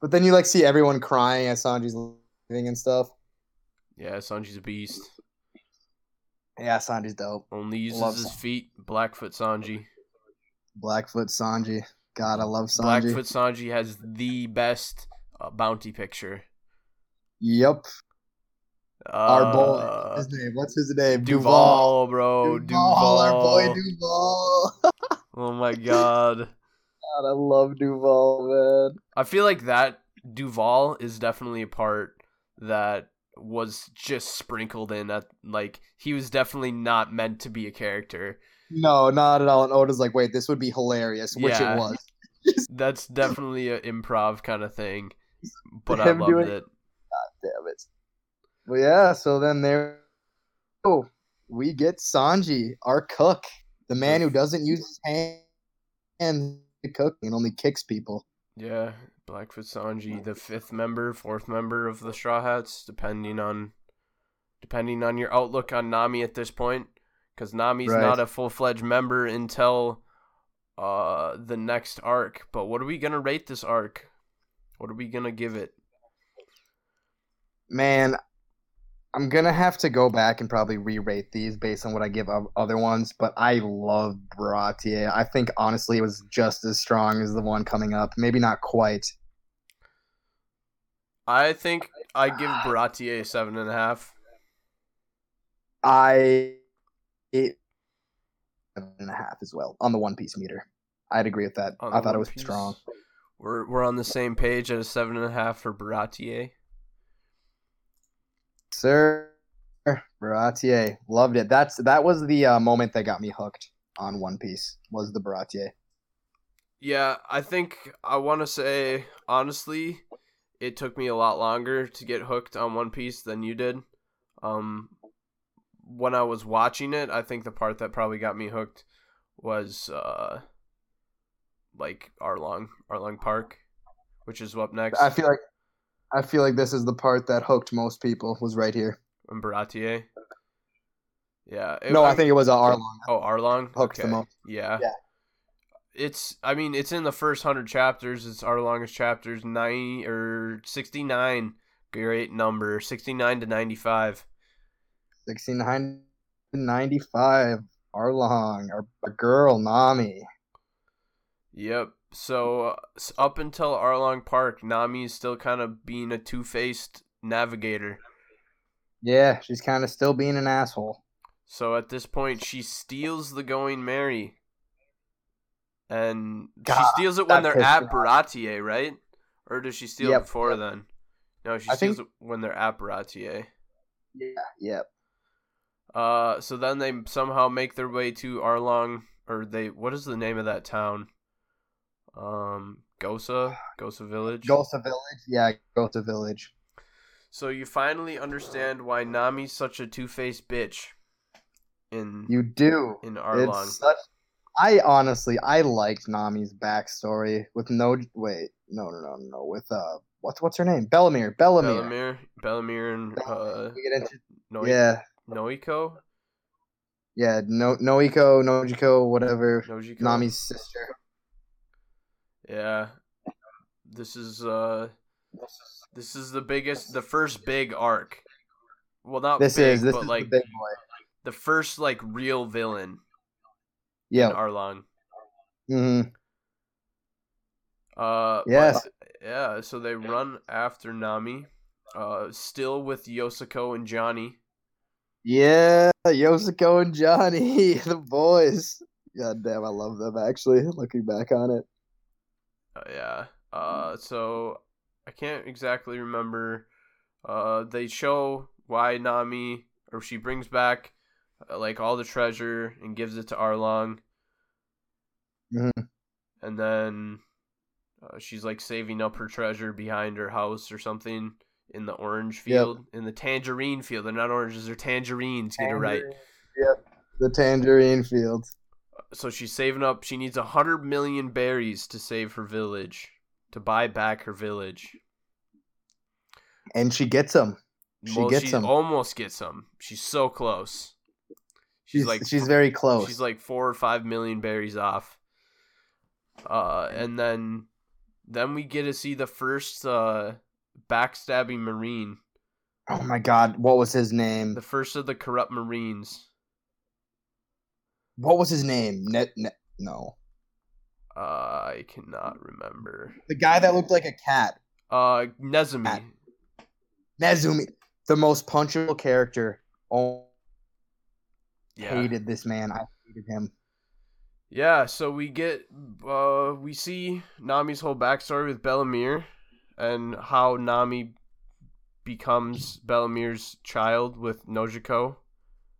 But then you like see everyone crying as Sanji's leaving and stuff. Yeah, Sanji's a beast. Yeah, Sanji's dope. Only uses Love his Sanji. feet. Blackfoot Sanji. Blackfoot Sanji. God, I love Sanji. Blackfoot Sanji has the best uh, bounty picture. Yep. Uh, Our boy. What's his name? What's his name? Duval, bro. Duval. Duval. Our boy Duval. Oh my god. God, I love Duval, man. I feel like that Duval is definitely a part that was just sprinkled in at like he was definitely not meant to be a character. No, not at all. And Oda's like, wait, this would be hilarious, which Yeah. it was. That's definitely an improv kind of thing. But I loved doing- it. God damn it. But yeah, so then there. Oh, we get Sanji, our cook, the man who doesn't use his hands to cook and only kicks people. Yeah, Blackfoot Sanji, the fifth member, fourth member of the Straw Hats, depending on depending on your outlook on Nami at this point, because Nami's Right. not a full fledged member until uh the next arc. But what are we gonna rate this arc? What are we gonna give it? Man, I'm gonna have to go back and probably re-rate these based on what I give other ones. But I love Baratie. I think honestly it was just as strong as the one coming up. Maybe not quite. I think I give Baratie a seven and a half. I it, seven and a half as well on the One Piece meter. I'd agree with that. I thought it was Piece. strong. We're we're on the same page at a seven and a half for Baratie. Sir Baratie. Loved it. That's that was the uh, moment that got me hooked on One Piece was the Baratie. Yeah, I think I want to say honestly, it took me a lot longer to get hooked on One Piece than you did. Um, when I was watching it, I think the part that probably got me hooked was uh, like Arlong, Arlong Park, which is up next. I feel like I feel like this is the part that hooked most people was right here. and Baratie. Yeah. it- No, I I'm- think it was uh, Arlong. Oh, Arlong. Hooked the okay. most. Yeah. Yeah. it's I mean it's in the first hundred chapters. It's our longest chapters, ninety or sixty nine. Great number, sixty nine to ninety five. 69 95. Arlong, our, our girl, Nami. Yep. So uh, up until Arlong Park, Nami is still kind of being a two faced navigator. Yeah, she's kind of still being an asshole. So at this point, she steals the Going Merry. And she steals it when they're at. Baratie, right? Or does she steal Yep, it before yep. then? No, she I steals think- it when they're at Baratie. Yeah, Yep. Uh, so then they somehow make their way to Arlong, or they what is the name of that town? Um, Gosa, Gosa Village. Gosa Village. Yeah, Gosa Village. So you finally understand why Nami's such a two-faced bitch. In You do. in Arlong, It's such. I honestly, I liked Nami's backstory with no. Wait, no, no, no, no. With uh, what's what's her name? Bellamere. Bellamere. Bellamere, Bellamere, and uh, We get into, Noi- yeah, Noiko, yeah. No, Noiko, Nojiko, whatever. Nojiko. Nami's sister. Yeah, this is uh, this is the biggest, the first big arc. Well, not This big, is this but is like the the first like real villain in Yeah. Arlong. hmm Uh, Yes. but- yeah. So they run after Nami, uh, still with Yosaku and Johnny. Yeah, Yosaku and Johnny, the boys. God damn, I love them actually, looking back on it. Uh, yeah. Uh, so I can't exactly remember. Uh, they show why Nami, or she brings back uh, like all the treasure and gives it to Arlong, Mhm. and then uh, she's like saving up her treasure behind her house or something in the orange field, in the tangerine field. They're not oranges; they're tangerines. Get it right. Yep, the tangerine field. So she's saving up. She needs a hundred million berries to save her village, to buy back her village. And she gets them. She well, gets she them. almost gets them. She's so close. She's, She's like she's very close. she's like four or five million berries off. Uh, and then then we get to see the first uh backstabbing marine, oh my god, what was his name? the first of the corrupt marines. What was his name? Net, net no. Uh, I cannot remember. The guy that looked like a cat. Uh, Nezumi. Cat. Nezumi, the most punchable character. Oh, Yeah. hated this man. I hated him. Yeah, so we get uh we see Nami's whole backstory with Bellamere and how Nami becomes Bellamere's child with Nojiko.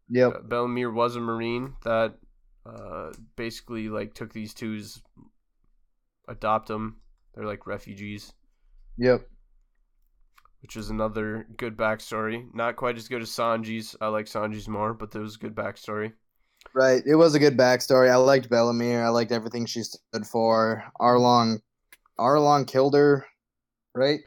Yep. Bellamere was a marine that uh basically like took these two's adopt them. They're like refugees, Yep. which is another good backstory. Not quite as good as Sanji's. I like Sanji's more, but there was a good backstory. Right. It was a good backstory. I liked Bellamere. I liked everything she stood for. Arlong, Arlong killed her. Right.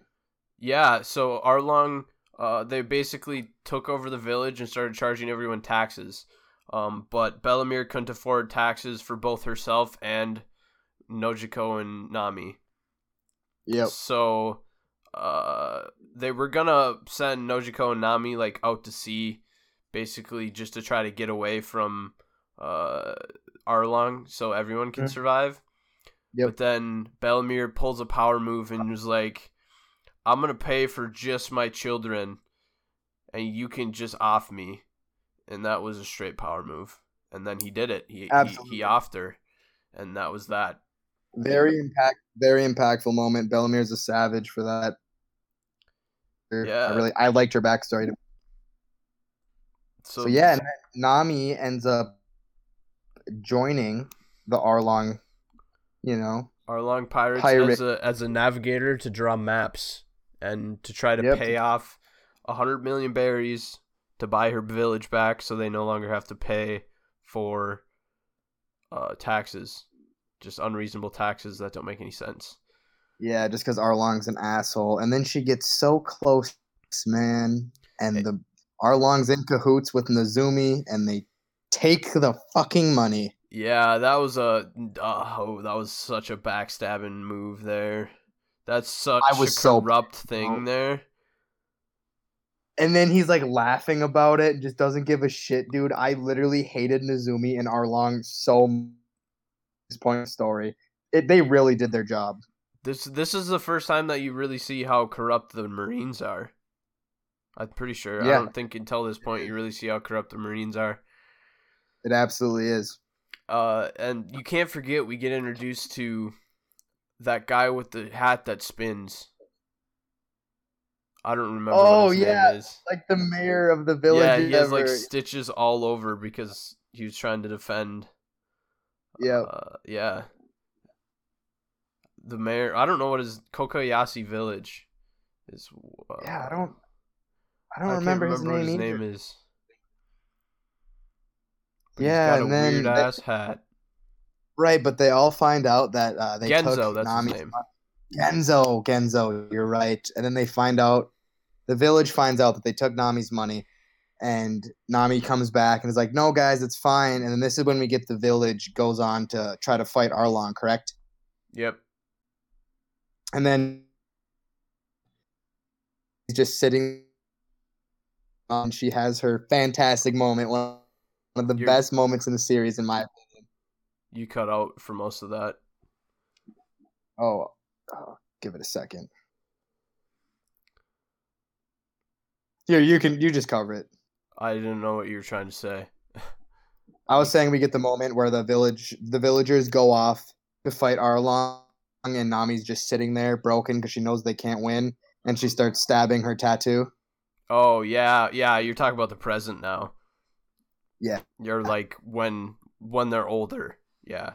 Yeah, so Arlong, uh, they basically took over the village and started charging everyone taxes. Um, but Bellamere couldn't afford taxes for both herself and Nojiko and Nami. Yep. So, uh, they were gonna send Nojiko and Nami like out to sea, basically just to try to get away from uh Arlong, so everyone can Mhm. survive. Yep. But then Bellamere pulls a power move and was like, "I'm gonna pay for just my children, and you can just off me," and that was a straight power move. And then he did it. He he, Absolutely. he offed her, and that was that. Very impact. Very impactful moment. Bellamere's a savage for that. Yeah. I really. I liked her backstory. So, So yeah, Nami ends up joining the Arlong. You know. Arlong Pirates Pirate. as a as a navigator to draw maps and to try to Yep. pay off a hundred million berries to buy her village back, so they no longer have to pay for uh, taxes, just unreasonable taxes that don't make any sense. Yeah, just because Arlong's an asshole, and then she gets so close, man, and Hey. the Arlong's in cahoots with Nezumi, and they take the fucking money. Yeah, that was a oh, that was such a backstabbing move there. That's such I was a corrupt pissed, thing there. And then he's like laughing about it, and just doesn't give a shit, dude. I literally hated Nezumi and Arlong so much this point story. It, they really did their job. This this is the first time that you really see how corrupt the Marines are. I'm pretty sure. Yeah. I don't think until this point you really see how corrupt the Marines are. It absolutely is. Uh, and you can't forget we get introduced to that guy with the hat that spins. I don't remember. Oh, what his yeah. name is. Like the mayor of the village. yeah, he has like stitches all over because he was trying to defend. yeah. Uh, yeah. The mayor. I don't know what his Kokoyashi village is. Uh, yeah, I don't. I don't can't remember, his what name his name is. But Yeah, he's got and a then weird they- ass hat. Right, but they all find out that uh, they Genzo, took that's Nami's his name. Genzo, Genzo, you're right. And then they find out, the village finds out that they took Nami's money, and Nami comes back and is like, "No, guys, it's fine." And then this is when we get the village goes on to try to fight Arlong, correct? Yep. And then he's just sitting, and she has her fantastic moment, one of the You're- best moments in the series, in my opinion. You cut out for most of that. Oh, oh, give it a second. Here, you can you just cover it. I didn't know what you were trying to say. I was saying we get the moment where the village the villagers go off to fight Arlong and Nami's just sitting there broken because she knows they can't win and she starts stabbing her tattoo. Oh yeah, yeah. You're talking about the present now. Yeah. You're like when when they're older. Yeah.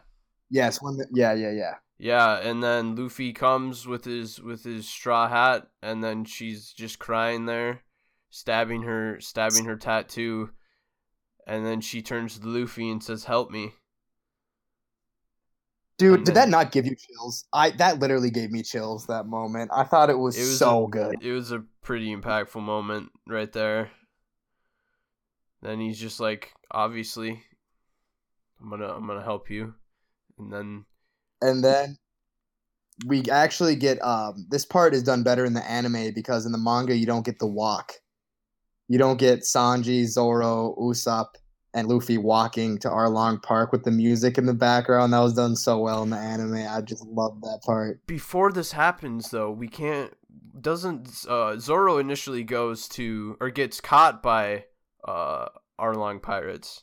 Yes, when the, yeah, yeah, yeah. Yeah, and then Luffy comes with his with his straw hat, and then she's just crying there, stabbing her stabbing her tattoo, and then she turns to Luffy and says, "Help me." Dude, And did then- that not give you chills? I that literally gave me chills that moment. I thought it was, It was so a- good. It was a pretty impactful moment right there. Then he's just like, obviously, I'm gonna I'm gonna help you, and then and then we actually get um this part is done better in the anime because in the manga you don't get the walk. You don't get Sanji, Zoro, Usopp, and Luffy walking to Arlong Park with the music in the background. That was done so well in the anime. I just love that part. before this happens though we can't doesn't uh zoro initially goes to or gets caught by uh arlong pirates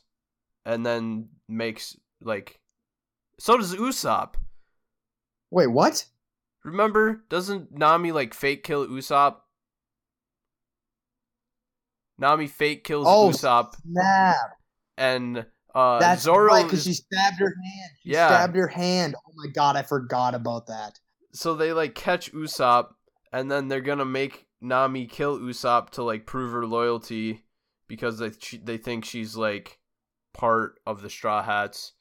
and then makes like so does usopp Wait, what? remember doesn't nami like fake kill usopp nami fake kills Oh, usopp Snap. and uh That's zoro right, because she stabbed her hand. She Yeah. stabbed her hand. Oh my god, I forgot about that. so they like catch Usopp and then they're gonna make Nami kill Usopp to like prove her loyalty because they she, they think she's like part of the Straw Hats,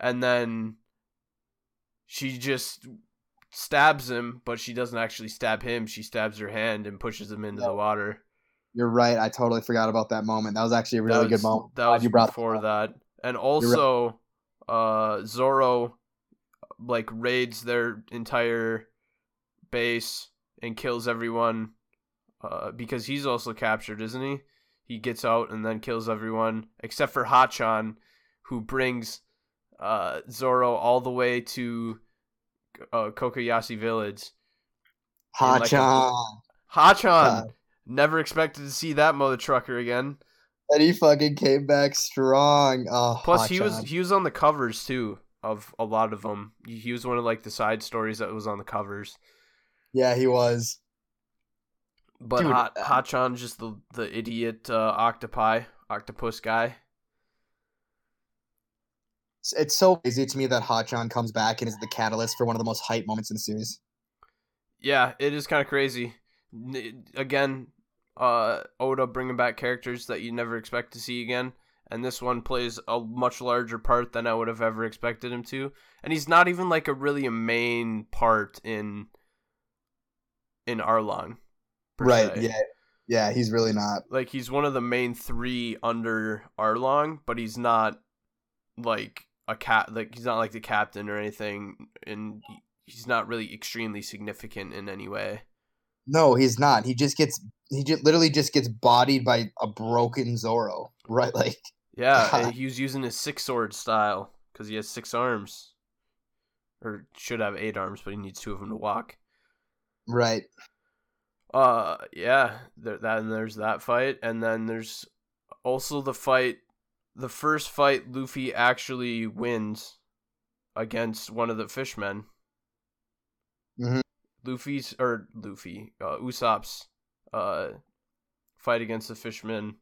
and then she just stabs him, but she doesn't actually stab him. She stabs her hand and pushes him into the water. You're right. I totally forgot about that moment. That was actually a really that good moment. That Glad was you brought that before up. that, and also, uh, Zoro like raids their entire base and kills everyone, uh, because he's also captured, isn't he? He gets out and then kills everyone except for Hachan, who brings uh Zoro all the way to uh, Kokoyashi Village. in like a- Hachan. Never expected to see that mother trucker again. And he fucking came back strong. Oh, Plus, he was he was on the covers too of a lot of them. He was one of like the side stories that was on the covers. Yeah, he was. But Dude, Hot uh, just the the idiot uh, octopi octopus guy. It's- It's so crazy to me that Hachan comes back and is the catalyst for one of the most hype moments in the series. Yeah, it is kind of crazy. Again, uh, Oda bringing back characters that you never expect to see again, and this one plays a much larger part than I would have ever expected him to. And he's not even like a really a main part in in Arlong. Right. se. Yeah. Yeah, he's really not. like he's one of the main three under Arlong, but he's not like a cat like he's not like the captain or anything, and he's not really extremely significant in any way. No, he's not. He just gets he just literally just gets bodied by a broken Zoro. Right, like Yeah, and he was using his six sword style because he has six arms, or should have eight arms, but he needs two of them to walk. right. Uh, yeah, there, that and there's that fight, and then there's also the fight. The first fight, Luffy actually wins against one of the fishmen. Mhm. Luffy's or Luffy, uh, Usopp's, uh, fight against the fishman.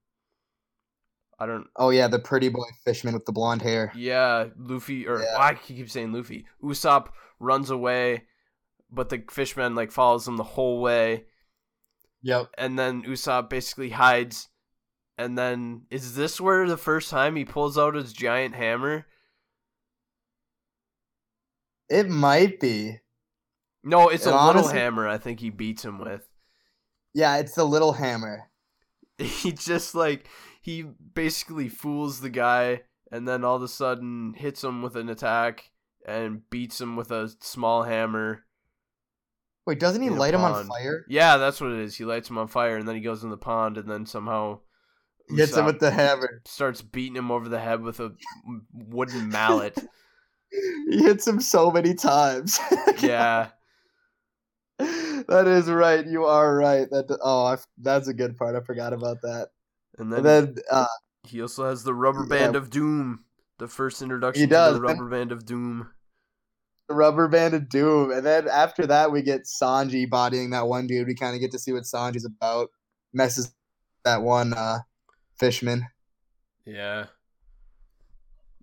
I don't. Oh yeah, the pretty boy fishman with the blonde hair. Yeah, Luffy or Yeah. I keep saying Luffy. Usopp runs away, but the fishman like follows him the whole way Yep. and then Usopp basically hides. And then is this where the first time he pulls out his giant hammer? It might be. No, it's a And little hammer. I think he beats him with. Yeah, it's the little hammer. He just like he basically fools the guy, and then all of a sudden hits him with an attack and beats him with a small hammer. Wait, doesn't he light him on fire? Yeah, that's what it is. He lights him on fire, and then he goes in the pond, and then somehow Hits him with the hammer. starts beating him over the head with a wooden mallet. he hits him so many times. yeah. that is right. You are right. That oh, I, that's a good part. I forgot about that. And then, And then uh, he also has the rubber Yeah. band of doom. The first introduction He to does, the rubber band of doom. the rubber band of doom, and then after that we get Sanji bodying that one dude. We kind of get to see what Sanji's about. Messes that one uh, fishman. Yeah.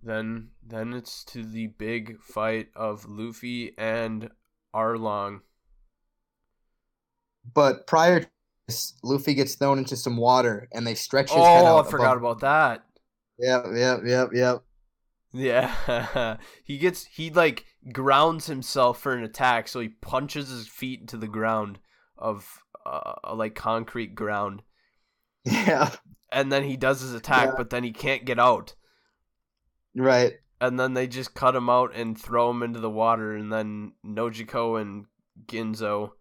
Then then it's to the big fight of Luffy and Arlong. But prior to this, Luffy gets thrown into some water, and they stretch his head out. Oh. I forgot above- about that. Yep, yep, yep, yep. Yeah. he gets he like grounds himself for an attack, so he punches his feet into the ground of uh, like concrete ground. Yeah, And then he does his attack, Yeah. but then he can't get out. right. and then they just cut him out and throw him into the water and then Nojiko and Genzo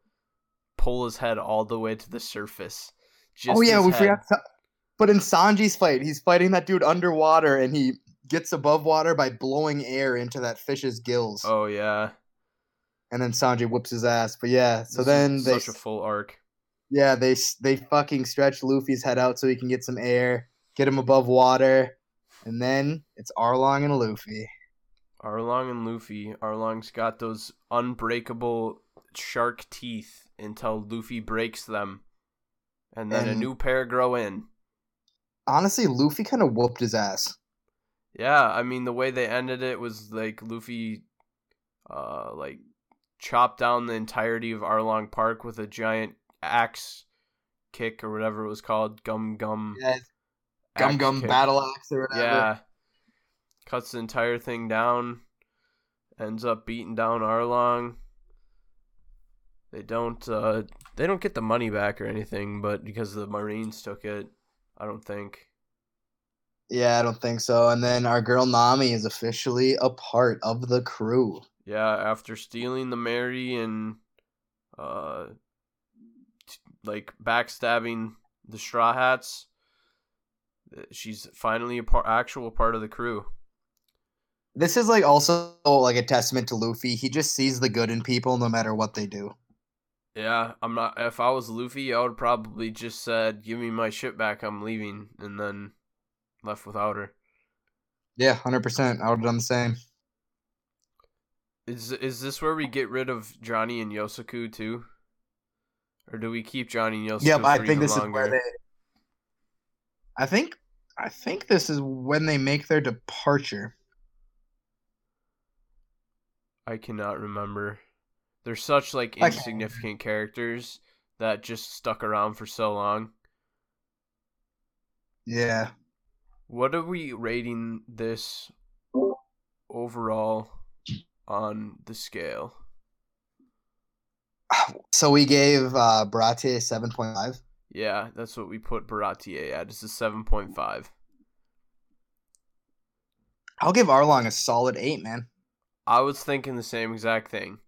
pull his head all the way to the surface. Just oh yeah, we head. forgot. To, but in Sanji's fight, he's fighting that dude underwater, and he gets above water by blowing air into that fish's gills, Oh yeah. and then Sanji whoops his ass. But yeah, so This then they such a full arc. Yeah, they they fucking stretch Luffy's head out so he can get some air, get him above water, and then it's Arlong and Luffy. Arlong and Luffy. Arlong's got those unbreakable shark teeth until Luffy breaks them. And then a new pair grow in. Honestly, Luffy kind of whooped his ass. Yeah, I mean the way they ended it was like Luffy uh like chopped down the entirety of Arlong Park with a giant axe kick or whatever it was called, gum gum Yeah, gum gum kick. battle axe or whatever. Yeah. Cuts the entire thing down, ends up beating down Arlong. They don't uh they don't get the money back or anything, but because the Marines took it, I don't think. Yeah, I don't think so. And then our girl Nami is officially a part of the crew. Yeah, after stealing the Merry and uh t- like backstabbing the Straw Hats, uh, she's finally a par- actual part of the crew. This is like also like a testament to Luffy. He just sees the good in people no matter what they do. Yeah, I'm not if I was Luffy, I would probably just said, "Give me my ship back, I'm leaving," and then left without her. Yeah, hundred percent. I would have done the same. Is is this where we get rid of Johnny and Yosaku too? Or do we keep Johnny and Yosaku Yep, for I think this longer? is where they. I think, I think this is when they make their departure. I cannot remember. They're such like can't insignificant characters that just stuck around for so long. Yeah, What are we rating this overall on the scale? so we gave uh, point five. Yeah, that's what we put Baratie at. It's a seven point five. I'll give Arlong a solid eight, man. I was thinking the same exact thing,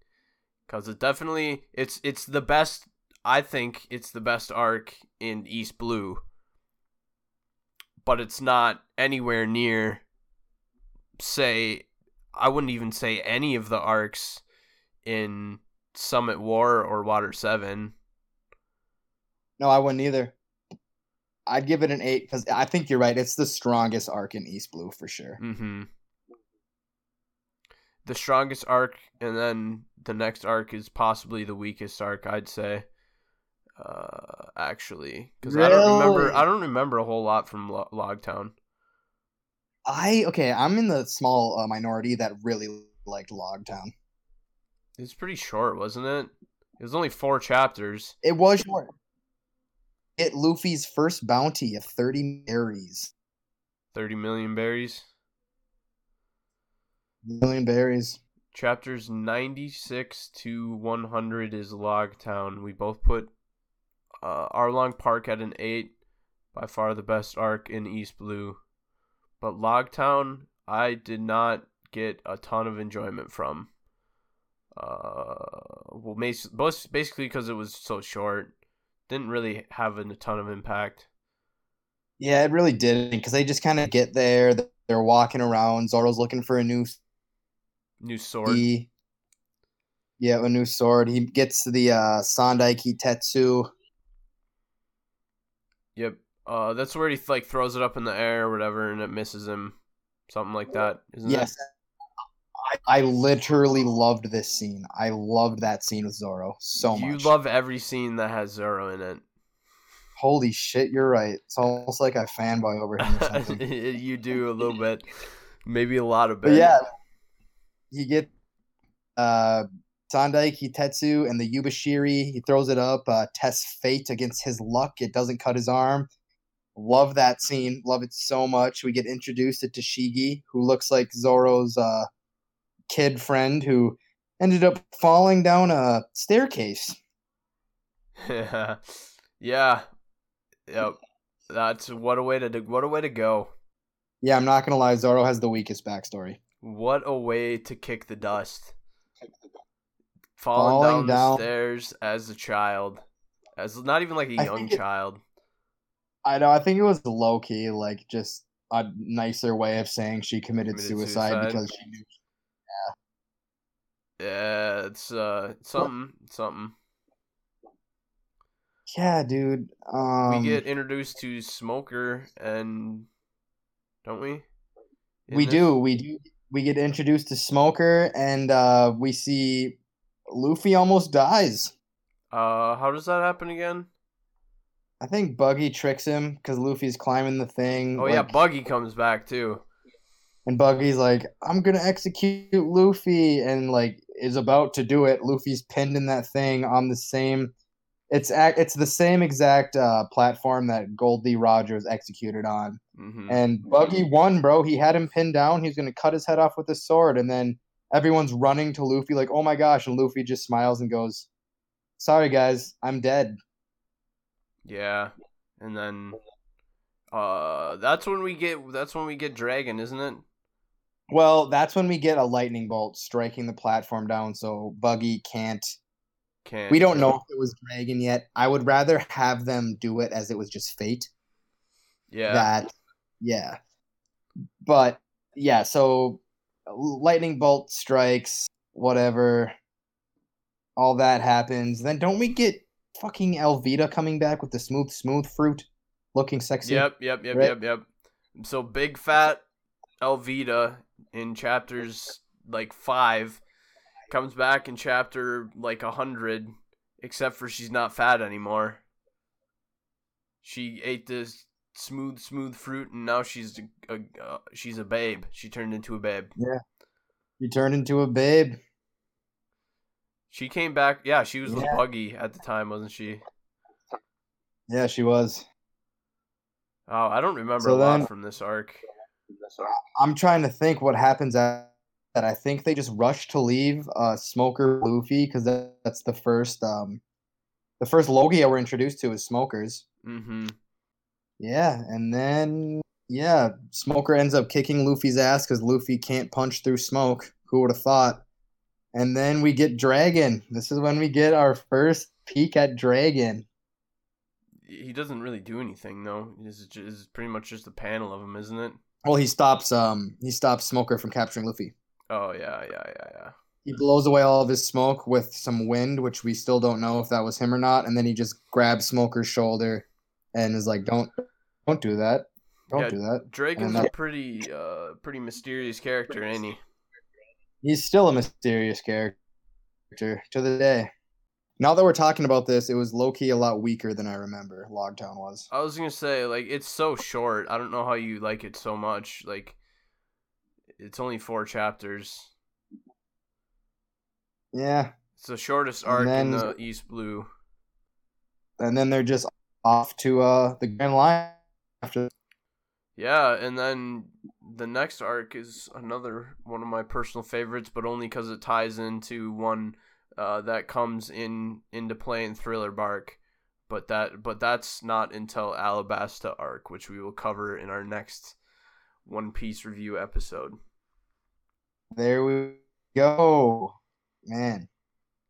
because it definitely it's it's the best. I think it's the best arc in East Blue, but it's not anywhere near. Say, I wouldn't even say any of the arcs in Summit War or Water Seven. No, I wouldn't either. I'd give it an eight because I think you're right. It's the strongest arc in East Blue for sure. Mm-hmm. The strongest arc, and then the next arc is possibly the weakest arc. I'd say, uh, actually, because I don't remember. I don't remember a whole lot from Lo- Logtown. I okay. I'm in the small uh, minority that really liked Logtown. It's pretty short, wasn't it? It was only four chapters. It was short. It Luffy's first bounty of thirty berries. Thirty million berries. Million berries. Chapters ninety six to one hundred is Logtown. We both put uh, Arlong Park at an eight. By far the best arc in East Blue. But Logtown, I did not get a ton of enjoyment from. Uh, well, basically because it was so short, didn't really have a ton of impact. Yeah, it really didn't because they just kind of get there. They're walking around. Zoro's looking for a new New sword. He, yeah, a new sword. He gets the uh, Sandai Kitetsu. Yep. Uh, that's where he like throws it up in the air or whatever, and it misses him, something like that, isn't Yes. I, I literally loved this scene. I loved that scene with Zoro so it? You much. love every scene that has Zoro in it. Holy shit, you're right. It's almost like I fanboy over him you do a little bit, maybe a lot of but bit. yeah, he get uh, Sandai Kitetsu and the Yubashiri. He throws it up. Uh, tests fate against his luck. It doesn't cut his arm. Love that scene. Love it so much. We get introduced to Tashigi, who looks like Zoro's uh, kid friend who ended up falling down a staircase. yeah, yeah, yep. That's what a way to do, what a way to go. Yeah, I'm not gonna lie. Zoro has the weakest backstory. What a way to kick the dust. Falling, Falling down, the stairs as a child, as not even like a I young think it- child. I know. I think it was low key, like just a nicer way of saying she committed, Committed suicide, suicide. because she knew. Yeah, it's uh something something. Yeah, dude. Um, we get introduced to Smoker and don't we? In we this? do. We do. We get introduced to Smoker, and uh, we see Luffy almost dies. Uh, how does that happen again? I think Buggy tricks him because Luffy's climbing the thing. Oh yeah, Buggy comes back too. And Buggy's like, I'm gonna execute Luffy, and like is about to do it. Luffy's pinned in that thing on the same. It's it's the same exact uh, platform that Gol D. Roger's executed on, hmm and Buggy won, bro. He had him pinned down. He's gonna cut his head off with his sword, and then everyone's running to Luffy like, "Oh my gosh!" And Luffy just smiles and goes, "Sorry guys, I'm dead." Yeah, and then uh, that's when we get that's when we get Dragon, isn't it? Well, that's when we get a lightning bolt striking the platform down, so Buggy can't Can't. We don't know if it was Dragon yet. I would rather have them do it as it was just fate. Yeah. That, yeah. But yeah, so lightning bolt strikes, whatever. All that happens. Then don't we get fucking Alvida coming back with the smooth, smooth fruit, looking sexy? Yep, yep, yep, Right. yep, yep. So big fat Alvida in chapters like five comes back in chapter like a hundred, except for she's not fat anymore. She ate this smooth, smooth fruit, and now she's a, a uh, she's a babe. She turned into a babe. Yeah. You turned into a babe. She came back. Yeah, she was with Buggy at the time, wasn't she? Yeah, she was. Oh, I don't remember So a lot then- from this arc. I'm trying to think what happens at that. I think they just rushed to leave uh, Smoker Luffy because that, that's the first um, the first Logia we're introduced to is Smokers. Mm-hmm. Yeah, and then yeah, Smoker ends up kicking Luffy's ass because Luffy can't punch through smoke. Who would have thought? And then we get Dragon. This is when we get our first peek at Dragon. He doesn't really do anything though. This is, just, this is pretty much just a panel of him, isn't it? Well, he stops um he stops Smoker from capturing Luffy. Oh yeah, yeah, yeah, yeah. He blows away all of his smoke with some wind, which we still don't know if that was him or not. And then he just grabs Smoker's shoulder and is like, "Don't, don't do that. Don't Yeah, do that." Dragon's And a pretty, uh, pretty mysterious character, ain't he? He's still a mysterious character to the day. Now that we're talking about this, it was low key a lot weaker than I remember. Logtown was. I was gonna say like it's so short. I don't know how you like it so much. Like, it's only four chapters. Yeah, It's the shortest arc in the East Blue. and then they're just off to uh the Grand Line after. Yeah, and then the next arc is another one of my personal favorites, but only because it ties into one uh, that comes in into play in Thriller Bark. But that but that's not until Alabasta arc, which we will cover in our next One Piece review episode. There we go, man.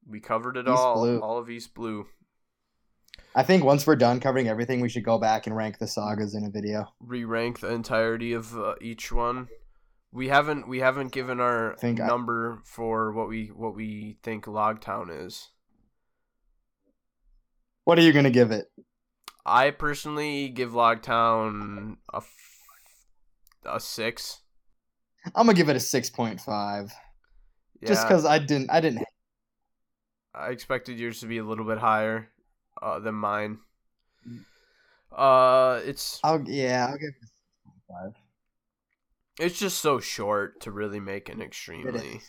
We covered it East all, Blue. all of East Blue. I think once we're done covering everything, we should go back and rank the sagas in a video. Re-rank the entirety of uh, each one. We haven't we haven't given our think I- number for what we what we think Logtown is. What are you gonna give it? I personally give Logtown a f- a six. I'm gonna give it a six point five, Yeah, just because I didn't. I didn't. I expected yours to be a little bit higher uh, than mine. Mm. Uh, it's I'll yeah. I'll give it a six point five. it's just so short to really make an extremely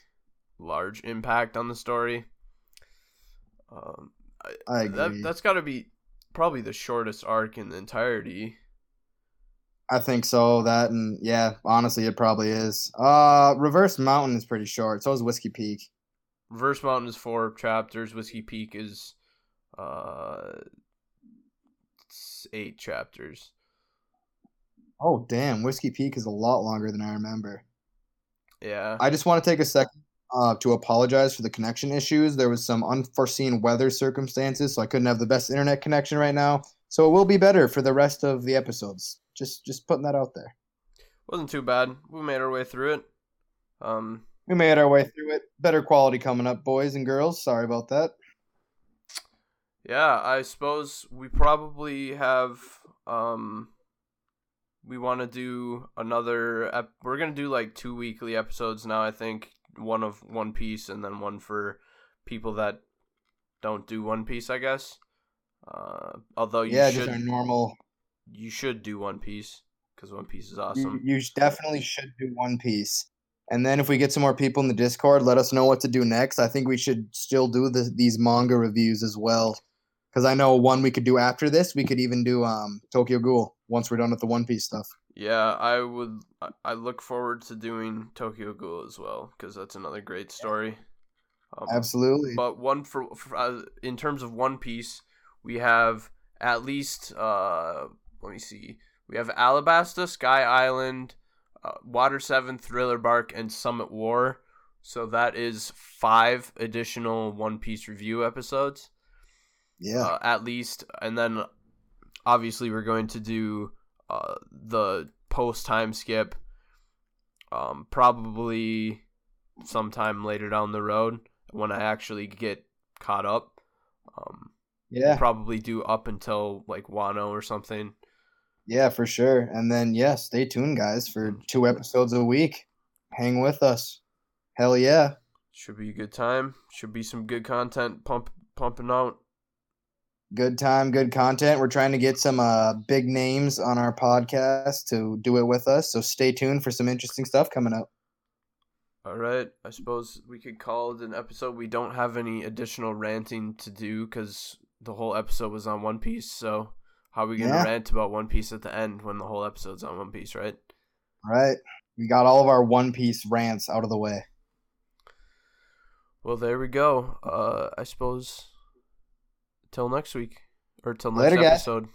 large impact on the story. Um, I that agree. that's got to be probably the shortest arc in the entirety. I think so. That and yeah, honestly, it probably is. Uh, Reverse Mountain is pretty short. So is Whiskey Peak. Reverse Mountain is four chapters. Whiskey Peak is uh eight chapters. Oh damn, Whiskey Peak is a lot longer than I remember. Yeah. I just want to take a second uh, to apologize for the connection issues. There was some unforeseen weather circumstances, so I couldn't have the best internet connection right now. So it will be better for the rest of the episodes. Just just putting that out there. Wasn't too bad. We made our way through it. Um We made our way through it. Better quality coming up, boys and girls. Sorry about that. yeah, I suppose we probably have um we want to do another ep- we're going to do like two weekly episodes now, I think. One of One Piece and then one for people that don't do One Piece, I guess. Uh although you yeah, should just our normal. You should do One Piece because One Piece is awesome. you definitely should do One Piece. And then if we get some more people in the Discord, let us know what to do next. I think we should still do the, these manga reviews as well. Because I know one we could do after this. We could even do um, Tokyo Ghoul once we're done with the One Piece stuff. Yeah, I would. I- I look forward to doing Tokyo Ghoul as well because that's another great story. Um, Absolutely. But one for, for uh, in terms of One Piece, we have at least. Uh, let me see. We have Alabasta, Sky Island, uh, Water Seven, Thriller Bark, and Summit War. So that is five additional One Piece review episodes. yeah. uh, at least, and then obviously we're going to do uh, the post time skip, um, probably sometime later down the road when I actually get caught up. Um, yeah. probably do up until like Wano or something. Yeah, for sure. And then, yeah, stay tuned, guys, for two episodes a week. Hang with us. Hell yeah. Should be a good time. Should be some good content pump pumping out. Good time, good content. We're trying to get some uh, big names on our podcast to do it with us. So stay tuned for some interesting stuff coming up. All right, I suppose we could call it an episode. We don't have any additional ranting to do because the whole episode was on One Piece. So how are we gonna Yeah. rant about One Piece at the end when the whole episode's on One Piece, right? All right. We got all of our One Piece rants out of the way. Well, there we go. Uh, I suppose till next week or till next Later, guys. episode.